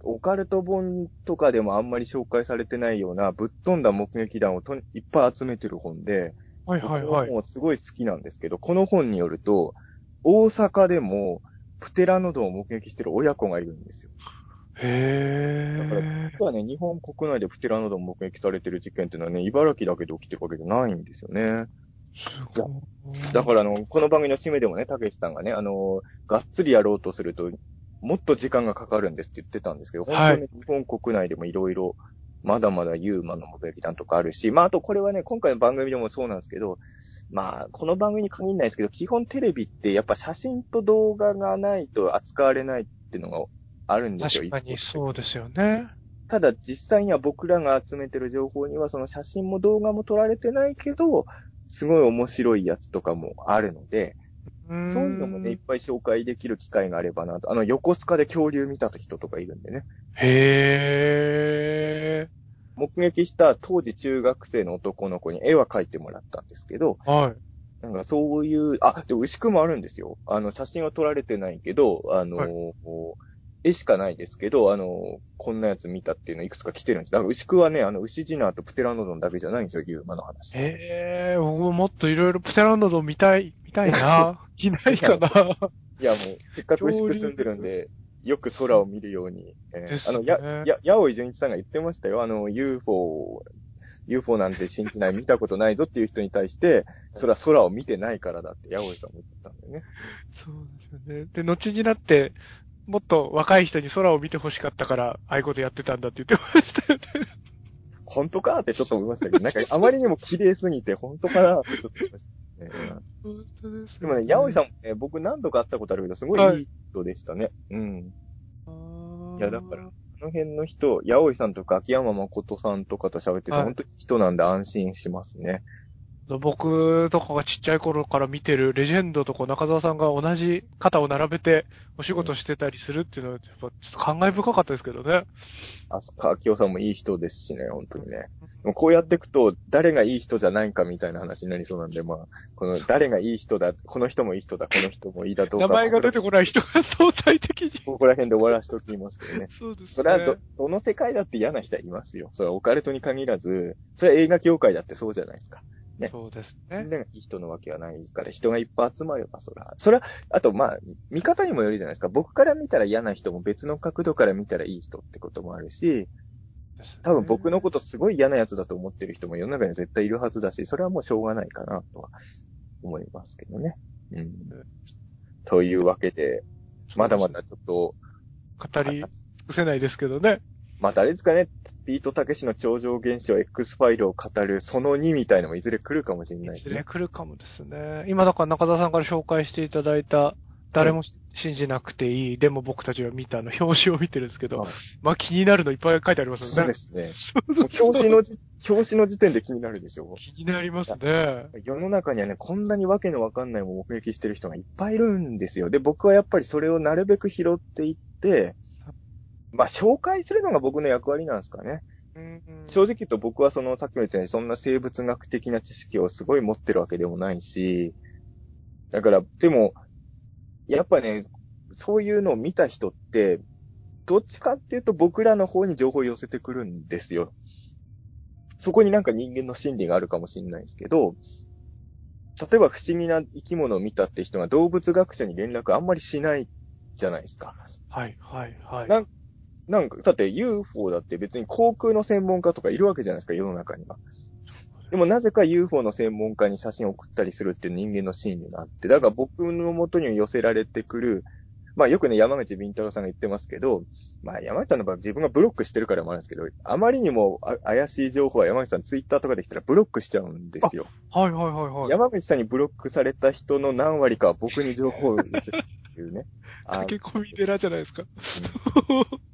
Speaker 3: オカルト本とかでもあんまり紹介されてないような、ぶっ飛んだ目撃談をといっぱい集めてる本で、
Speaker 2: ー。はいはいはい
Speaker 3: この。本すごい好きなんですけど、この本によると、大阪でも、プテラノドンを目撃してる親子がいるんですよ。
Speaker 2: へ
Speaker 3: だから
Speaker 2: ー。
Speaker 3: 実はね、日本国内でプテラノドン目撃されてる事件っていうのはね、茨城だけで起きてるわけじゃないんですよね。だからあの、この番組の締めでもね、たけしさんがね、あの、がっつりやろうとすると、もっと時間がかかるんですって言ってたんですけど、本当にね、日本国内でもいろいろ、まだまだユーマの目撃談とかあるし、まあ、あとこれはね、今回の番組でもそうなんですけど、まあ、この番組に限らないですけど、基本テレビってやっぱ写真と動画がないと扱われないっていうのがあるんですよ。
Speaker 2: 確かにそうですよね。
Speaker 3: ただ実際には僕らが集めてる情報にはその写真も動画も撮られてないけど、すごい面白いやつとかもあるので、
Speaker 2: そう
Speaker 3: いうのもね、いっぱい紹介できる機会があればなと。あの、横須賀で恐竜見た人とかいるんでね。
Speaker 2: へ
Speaker 3: 目撃した当時中学生の男の子に絵は描いてもらったんですけど、
Speaker 2: ー。はい。
Speaker 3: なんかそういう、あ、でも牛久もあるんですよ。あの、写真は撮られてないけど、あの、
Speaker 2: はい
Speaker 3: 絵しかないですけど、あの、こんなやつ見たっていうのいくつか来てるんです。だから牛久はね、あの、牛ジナーとプテラノドンだけじゃないんですよ、ユーマの話。
Speaker 2: へー。僕ももっといろいろプテラノドン見たい、見たいな。[LAUGHS] いないかな。
Speaker 3: いや、もう、せっかく牛久住んでるんで、よく空を見るように。えー
Speaker 2: ね
Speaker 3: あの、や、や、やおい純一さんが言ってましたよ。あの、UFO、UFO なんて信じない、見たことないぞっていう人に対して、それは空を見てないからだって、やおいさんも言ってたんだよね。
Speaker 2: そうですよね。で、後になって、もっと若い人に空を見て欲しかったから、ああいうことやってたんだって言ってましたよね。
Speaker 3: 本当かってちょっと思いましたけど、なんかあまりにも綺麗すぎて、本当かなってちょっと思いましたね。
Speaker 2: 本当です
Speaker 3: でもね、やおいさんもね、僕何度か会ったことあるけど、すごいいい人でしたね。うん。
Speaker 2: ん
Speaker 3: いやだからあの辺の人、やおいさんとか秋山誠さんとかと喋ってて、
Speaker 2: はい
Speaker 3: 本当に人なんで安心しますね。
Speaker 2: 僕とかがちっちゃい頃から見てるレジェンドとこう中澤さんが同じ肩を並べてお仕事してたりするっていうのは、やっぱちょっと感慨深かったですけどね。
Speaker 3: あすか、秋夫さんもいい人ですしね、本当にね。でもこうやっていくと、誰がいい人じゃないかみたいな話になりそうなんで、まあ、この誰がいい人だ、この人もいい人だ、この人もいいだどうか。
Speaker 2: 名前が出てこない人が相対的に。
Speaker 3: ここら辺で終わらしときますけどね。
Speaker 2: そうですね。
Speaker 3: それはど、どの世界だって嫌な人はいますよ。それはオカルトに限らず、それは映画業界だってそうじゃないですか。ね
Speaker 2: そうです
Speaker 3: み
Speaker 2: ね。
Speaker 3: んながいい人のわけはないから、人がいっぱい集まれば、そら。それは、あと、まあ、見方にもよるじゃないですか。僕から見たら嫌な人も別の角度から見たらいい人ってこともあるし、多分僕のことすごい嫌なやつだと思ってる人も世の中には絶対いるはずだし、それはもうしょうがないかなとは思いますけどね。うん。というわけで、まだまだちょっと、
Speaker 2: 語り尽くせないですけどね。
Speaker 3: またあれですかね、ビートたけしの超常現象 X ファイルを語るその2みたいのもいずれ来るかもしれない
Speaker 2: いずれ
Speaker 3: ですね。
Speaker 2: 来るかもですね。今だから中田さんから紹介していただいた、誰も信じなくていい、でも僕たちは見たの、表紙を見てるんですけど、
Speaker 3: はい
Speaker 2: まあ気になるのいっぱい書いてありますよね
Speaker 3: そうで。すね。表紙のじ、表紙の時点で気になるでしょ
Speaker 2: 気になりますね。
Speaker 3: 世の中にはね、こんなにわけのわかんないも目撃してる人がいっぱいいるんですよ。で、僕はやっぱりそれをなるべく拾っていって、まあ、紹介するのが僕の役割なんですかね。正直言うと僕はその、さっきも言ったように、そんな生物学的な知識をすごい持ってるわけでもないし、だから、でも、やっぱね、そういうのを見た人って、どっちかっていうと僕らの方に情報を寄せてくるんですよ。そこになんか人間の心理があるかもしれないですけど、例えば不思議な生き物を見たって人が動物学者に連絡あんまりしないじゃないですか。
Speaker 2: はい、はい、はい。
Speaker 3: なんなんか、だって UFO だって別に航空の専門家とかいるわけじゃないですか、世の中には。でもなぜか UFO の専門家に写真を送ったりするっていう人間の心理があって、だから僕の元に寄せられてくる、まあよくね、山口敏太郎さんが言ってますけど、まあ山口さんの場合自分がブロックしてるからもあるんですけど、あまりにもあ怪しい情報は山口さんツイッターとかできたらブロックしちゃうんですよ。
Speaker 2: はい、はい、はい、はい。
Speaker 3: 山口さんにブロックされた人の何割かは僕に情報を寄せるっていうね。あ
Speaker 2: 駆け込み寺じゃないですか。[LAUGHS]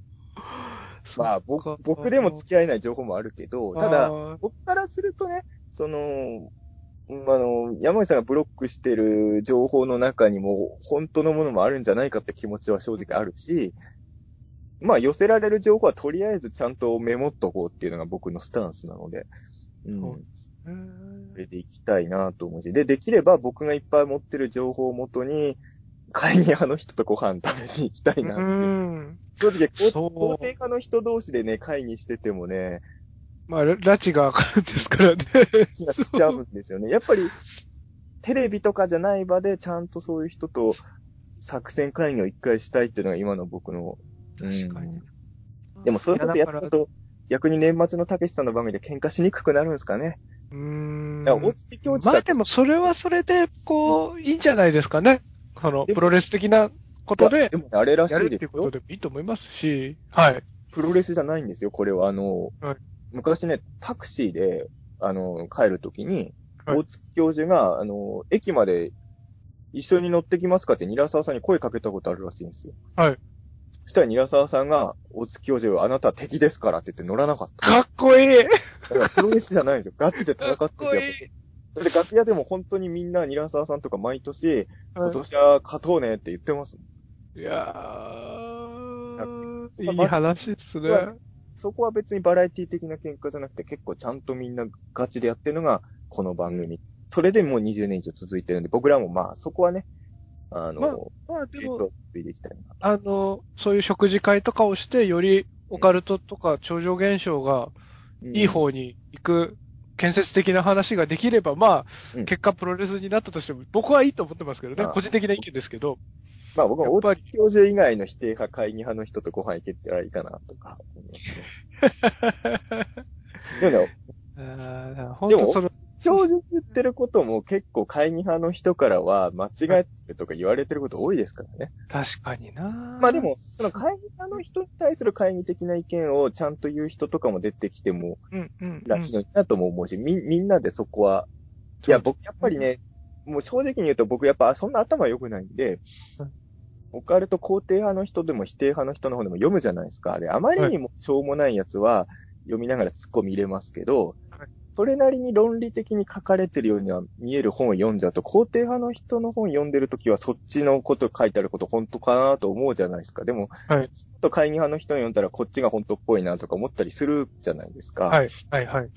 Speaker 3: まあ、僕、僕でも付き合えない情報もあるけど、ただ、僕からするとね、その、うんあの、山口さんがブロックしてる情報の中にも、本当のものもあるんじゃないかって気持ちは正直あるし、まあ、寄せられる情報はとりあえずちゃんとメモっとこうっていうのが僕のスタンスなので、うん。
Speaker 2: そ
Speaker 3: れで行きたいなと思うし、で、できれば僕がいっぱい持ってる情報をもとに、会議派の人とご飯食べに行きたいなっていう
Speaker 2: うん。
Speaker 3: 正直、
Speaker 2: そう
Speaker 3: 肯定派の人同士でね、会議しててもね、
Speaker 2: まあ、ラ拉致がかるんですからね。
Speaker 3: 気がしちゃうんですよね。やっぱり、テレビとかじゃない場でちゃんとそういう人と作戦会議を一回したいっていうのが今の僕の。うん
Speaker 2: 確かに。
Speaker 3: でもそういうことやると、逆に年末のたけしさんの番組で喧嘩しにくくなるんですかね。
Speaker 2: うーん。まあでもそれはそれで、こう、いいんじゃないですかね。その、プロレス的なことで
Speaker 3: で、もねあれらしいですよ
Speaker 2: こと。でもいいと思いますし、はい。
Speaker 3: プロレスじゃないんですよ、これは。あの、
Speaker 2: はい
Speaker 3: 昔ね、タクシーで、あの、帰るときに、
Speaker 2: はい
Speaker 3: 大月教授が、あの、駅まで一緒に乗ってきますかって、ニラ沢さんに声かけたことあるらしいんですよ。
Speaker 2: はい。
Speaker 3: そしたらニラ沢さんが、大月教授、あなたは敵ですからって言って乗らなかった。
Speaker 2: かっこいい
Speaker 3: プロレスじゃないんですよ。ガチで戦って
Speaker 2: かっ
Speaker 3: るんですよ。で楽屋でも本当にみんなニラ沢さんとか毎年、
Speaker 2: はい
Speaker 3: 今年は勝とうねって言ってますもん。
Speaker 2: いやー、いい話ですね。
Speaker 3: そこは別にバラエティ的な喧嘩じゃなくて結構ちゃんとみんなガチでやってるのがこの番組。それでもう20年以上続いてるんで、僕らもまあそこはね、あの、
Speaker 2: まあまあでも、
Speaker 3: えっと、ついていきたいな。
Speaker 2: あの、そういう食事会とかをして、よりオカルトとか超常現象が
Speaker 3: うん
Speaker 2: いい方に行く建設的な話ができれば、まあ、
Speaker 3: うん
Speaker 2: 結果プロレスになったとしても、僕はいいと思ってますけどね個人的な意見ですけど。
Speaker 3: まあ僕は大
Speaker 2: やっぱり
Speaker 3: 月教授以外の否定派、会議派の人とご飯行けたらいいかなとか。[LAUGHS] でもね、
Speaker 2: 本当その、
Speaker 3: 教授言ってることも結構会議派の人からは間違えてるとか言われてること多いですからね。
Speaker 2: 確かにな。
Speaker 3: まあで、も、その会議派の人に対する会議的な意見をちゃんと言う人とかも出てきても
Speaker 2: うんうん、う
Speaker 3: いいのになとも思うし、み、みんなでそこは、いや、僕やっぱりね、もう正直に言うと僕やっぱそんな頭良くないんで
Speaker 2: うん、
Speaker 3: オカルト肯定派の人でも否定派の人の方でも読むじゃないですか。で、あまりにもしょうもないやつは読みながら突っ込み入れますけど
Speaker 2: はい、
Speaker 3: それなりに論理的に書かれてるようには見える本を読んじゃうと、肯定派の人の本読んでるときはそっちのこと書いてあること本当かなと思うじゃないですか。でも、
Speaker 2: はい
Speaker 3: ちょっと会議派の人に読んだらこっちが本当っぽいなとか思ったりするじゃないですか。
Speaker 2: はい、はい、はい。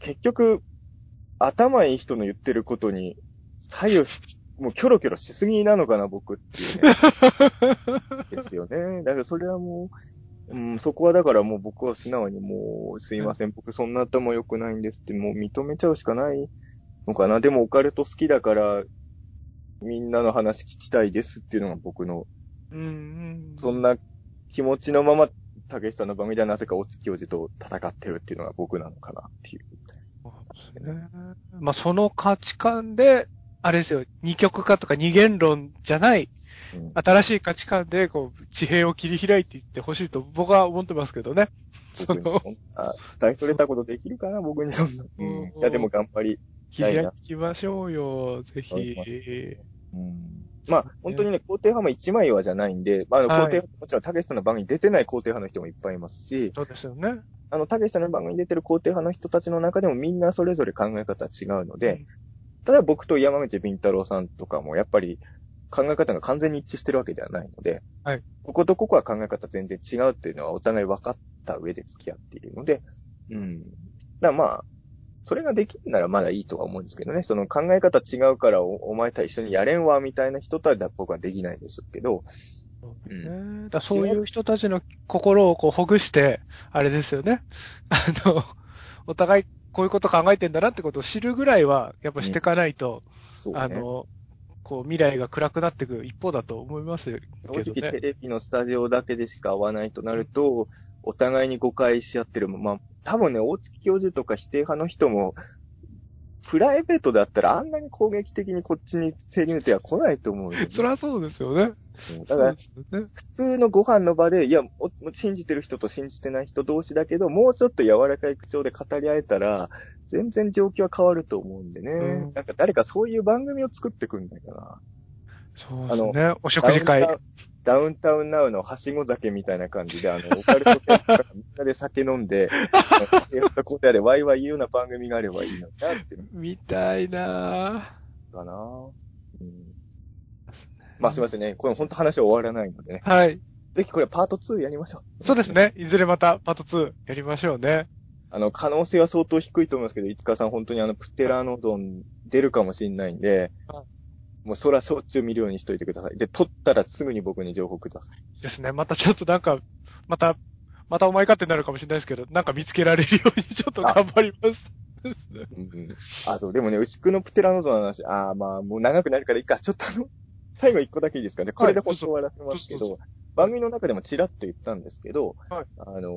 Speaker 3: 結局、頭いい人の言ってることに左右し、もうキョロキョロしすぎなのかな、僕っていうね。[LAUGHS] ですよね。だからそれはもう、うん、そこはだからもう僕は素直にもう、すいません、僕そんな頭良くないんですって、もう認めちゃうしかないのかな。でもオカルト好きだから、みんなの話聞きたいですっていうのが僕の、
Speaker 2: うんうん。
Speaker 3: そんな気持ちのまま、竹下さんの番組ではなぜか大月教授と戦ってるっていうのが僕なのかなっていう。
Speaker 2: そうですね。まあ、その価値観で、あれですよ、二極化とか二元論じゃない、
Speaker 3: うん
Speaker 2: 新しい価値観で、こう、地平を切り開いていってほしいと僕は思ってますけどね。その、
Speaker 3: 大それたことできるかな、僕に [LAUGHS] そんな。うん。いや、でも頑張り。
Speaker 2: 切り開きましょうよ、ぜひ。
Speaker 3: うん。まあ、本当にね、肯定派も一枚岩じゃないんで、まあ、肯定派、もちろん、たけしさんの番組に出てない肯定派の人もいっぱいいますし、
Speaker 2: そうですよね。
Speaker 3: あの、たけしさんの番組に出てる肯定派の人たちの中でもみんなそれぞれ考え方は違うので、ただ僕と山口敏太郎さんとかもやっぱり考え方が完全に一致してるわけではないので、
Speaker 2: はい。
Speaker 3: こことここは考え方全然違うっていうのはお互い分かった上で付き合っているので、うん。だからまあ、それができるならまだいいとは思うんですけどね、その考え方違うからおお前と一緒にやれんわ、みたいな人とは僕はできないですけど、
Speaker 2: そうですね。だそういう人たちの心をこうほぐして、あれですよね。[LAUGHS] あの、お互いこういうこと考えてんだなってことを知るぐらいは、やっぱしていかないと、
Speaker 3: ね
Speaker 2: あの、こう未来が暗くなっていく一方だと思いますけ
Speaker 3: 正
Speaker 2: ど
Speaker 3: 直テ
Speaker 2: ね。
Speaker 3: レビのスタジオだけでしか会わないとなると、お互いに誤解し合ってる。まあ、多分ね、大月教授とか否定派の人も、プライベートだったらあんなに攻撃的にこっちに潜入手は来ないと思うよね、[LAUGHS]
Speaker 2: そりゃそうですよね。
Speaker 3: うんだから
Speaker 2: そう、ですよね。
Speaker 3: 普通のご飯の場で、いや、お信じてる人と信じてない人同士だけど、もうちょっと柔らかい口調で語り合えたら、全然状況は変わると思うんでね。
Speaker 2: うん
Speaker 3: なんか誰かそういう番組を作ってくんないかな。
Speaker 2: そうですね。お食事会
Speaker 3: ダウンタウンナウのはしご酒みたいな感じで、あの、オカルト店からみんなで酒飲んで、やったことやでワイワイ言うような番組があればいいのになって
Speaker 2: みたいな
Speaker 3: のかな。うん、まあすいませんね。これ本当話は終わらないのでね。
Speaker 2: ぁはい。
Speaker 3: ぜひこれパート2やりましょう。
Speaker 2: そうですね。いずれまたパート2やりましょうね。
Speaker 3: あの、可能性は相当低いと思いますけど、いつかさん本当にあの、プテラノドン出るかもしれないんで
Speaker 2: は、
Speaker 3: もうそらしょっちゅう見るようにしといてください。で、撮ったらすぐに僕に情報ください。
Speaker 2: ですね。またちょっとなんか、また、またお前かってなるかもしれないですけど、なんか見つけられるようにちょっと頑張ります。
Speaker 3: うんうん。あ、そう、でもね、牛久のプテラノドンの話、あーまあ、もう長くなるからいいか。ちょっとあの、最後一個だけいいですかね。これで
Speaker 2: はい
Speaker 3: 本当終わらせますけ
Speaker 2: どう
Speaker 3: ど、番組の中でもチラッと言ったんですけど、
Speaker 2: はい
Speaker 3: あのー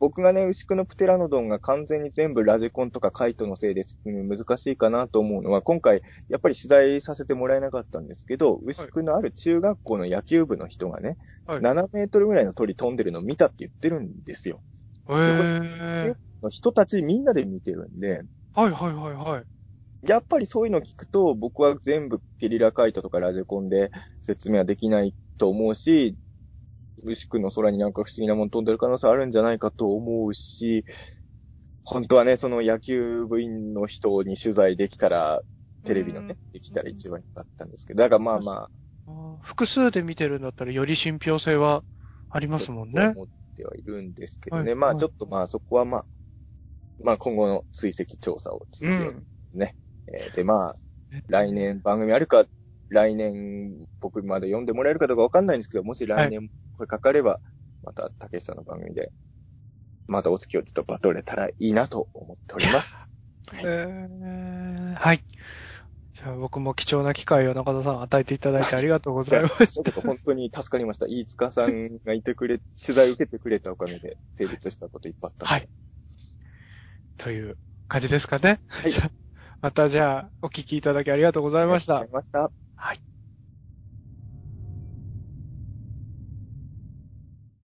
Speaker 3: 僕がね、牛久のプテラノドンが完全に全部ラジコンとかカイトのせいで説明難しいかなと思うのは、今回、やっぱり取材させてもらえなかったんですけど、牛久のある中学校の野球部の人がね、
Speaker 2: はい
Speaker 3: 7メートルぐらいの鳥飛んでるのを見たって言ってるんですよ。
Speaker 2: へー。
Speaker 3: 人たちみんなで見てるんで、
Speaker 2: はいはいはいはい。
Speaker 3: やっぱりそういうの聞くと、僕は全部ゲリラカイトとかラジコンで説明はできないと思うし、牛久の空になんか不思議なもの飛んでる可能性あるんじゃないかと思うし、本当はね、その野球部員の人に取材できたら、テレビのね、できたら一番良かったんですけど、だからまあまあ、
Speaker 2: 複数で見てるんだったらより信憑性はありますもんね。
Speaker 3: 思ってはいるんですけどね。
Speaker 2: はいはい
Speaker 3: まあちょっとまあそこはまあ、まあ今後の追跡調査を続けよう。えーでまあ、来年番組あるか、来年僕まで読んでもらえるかどうかわかんないんですけど、もし来年これかかれば、また竹下さんの番組で、またお月をちょっとバトれたらいいなと思っております。[LAUGHS]
Speaker 2: えーはい。じゃあ僕も貴重な機会を中田さん与えていただいてありがとうございまし
Speaker 3: 僕本当に助かりました。飯塚さんがいてくれ、取材受けてくれたおかげで成立したこといっぱいあった。
Speaker 2: はい。という感じですかね。
Speaker 3: はい [LAUGHS]
Speaker 2: またじゃあお聞きいただきありがとうございました
Speaker 3: ありがとう。ございました。
Speaker 2: はい。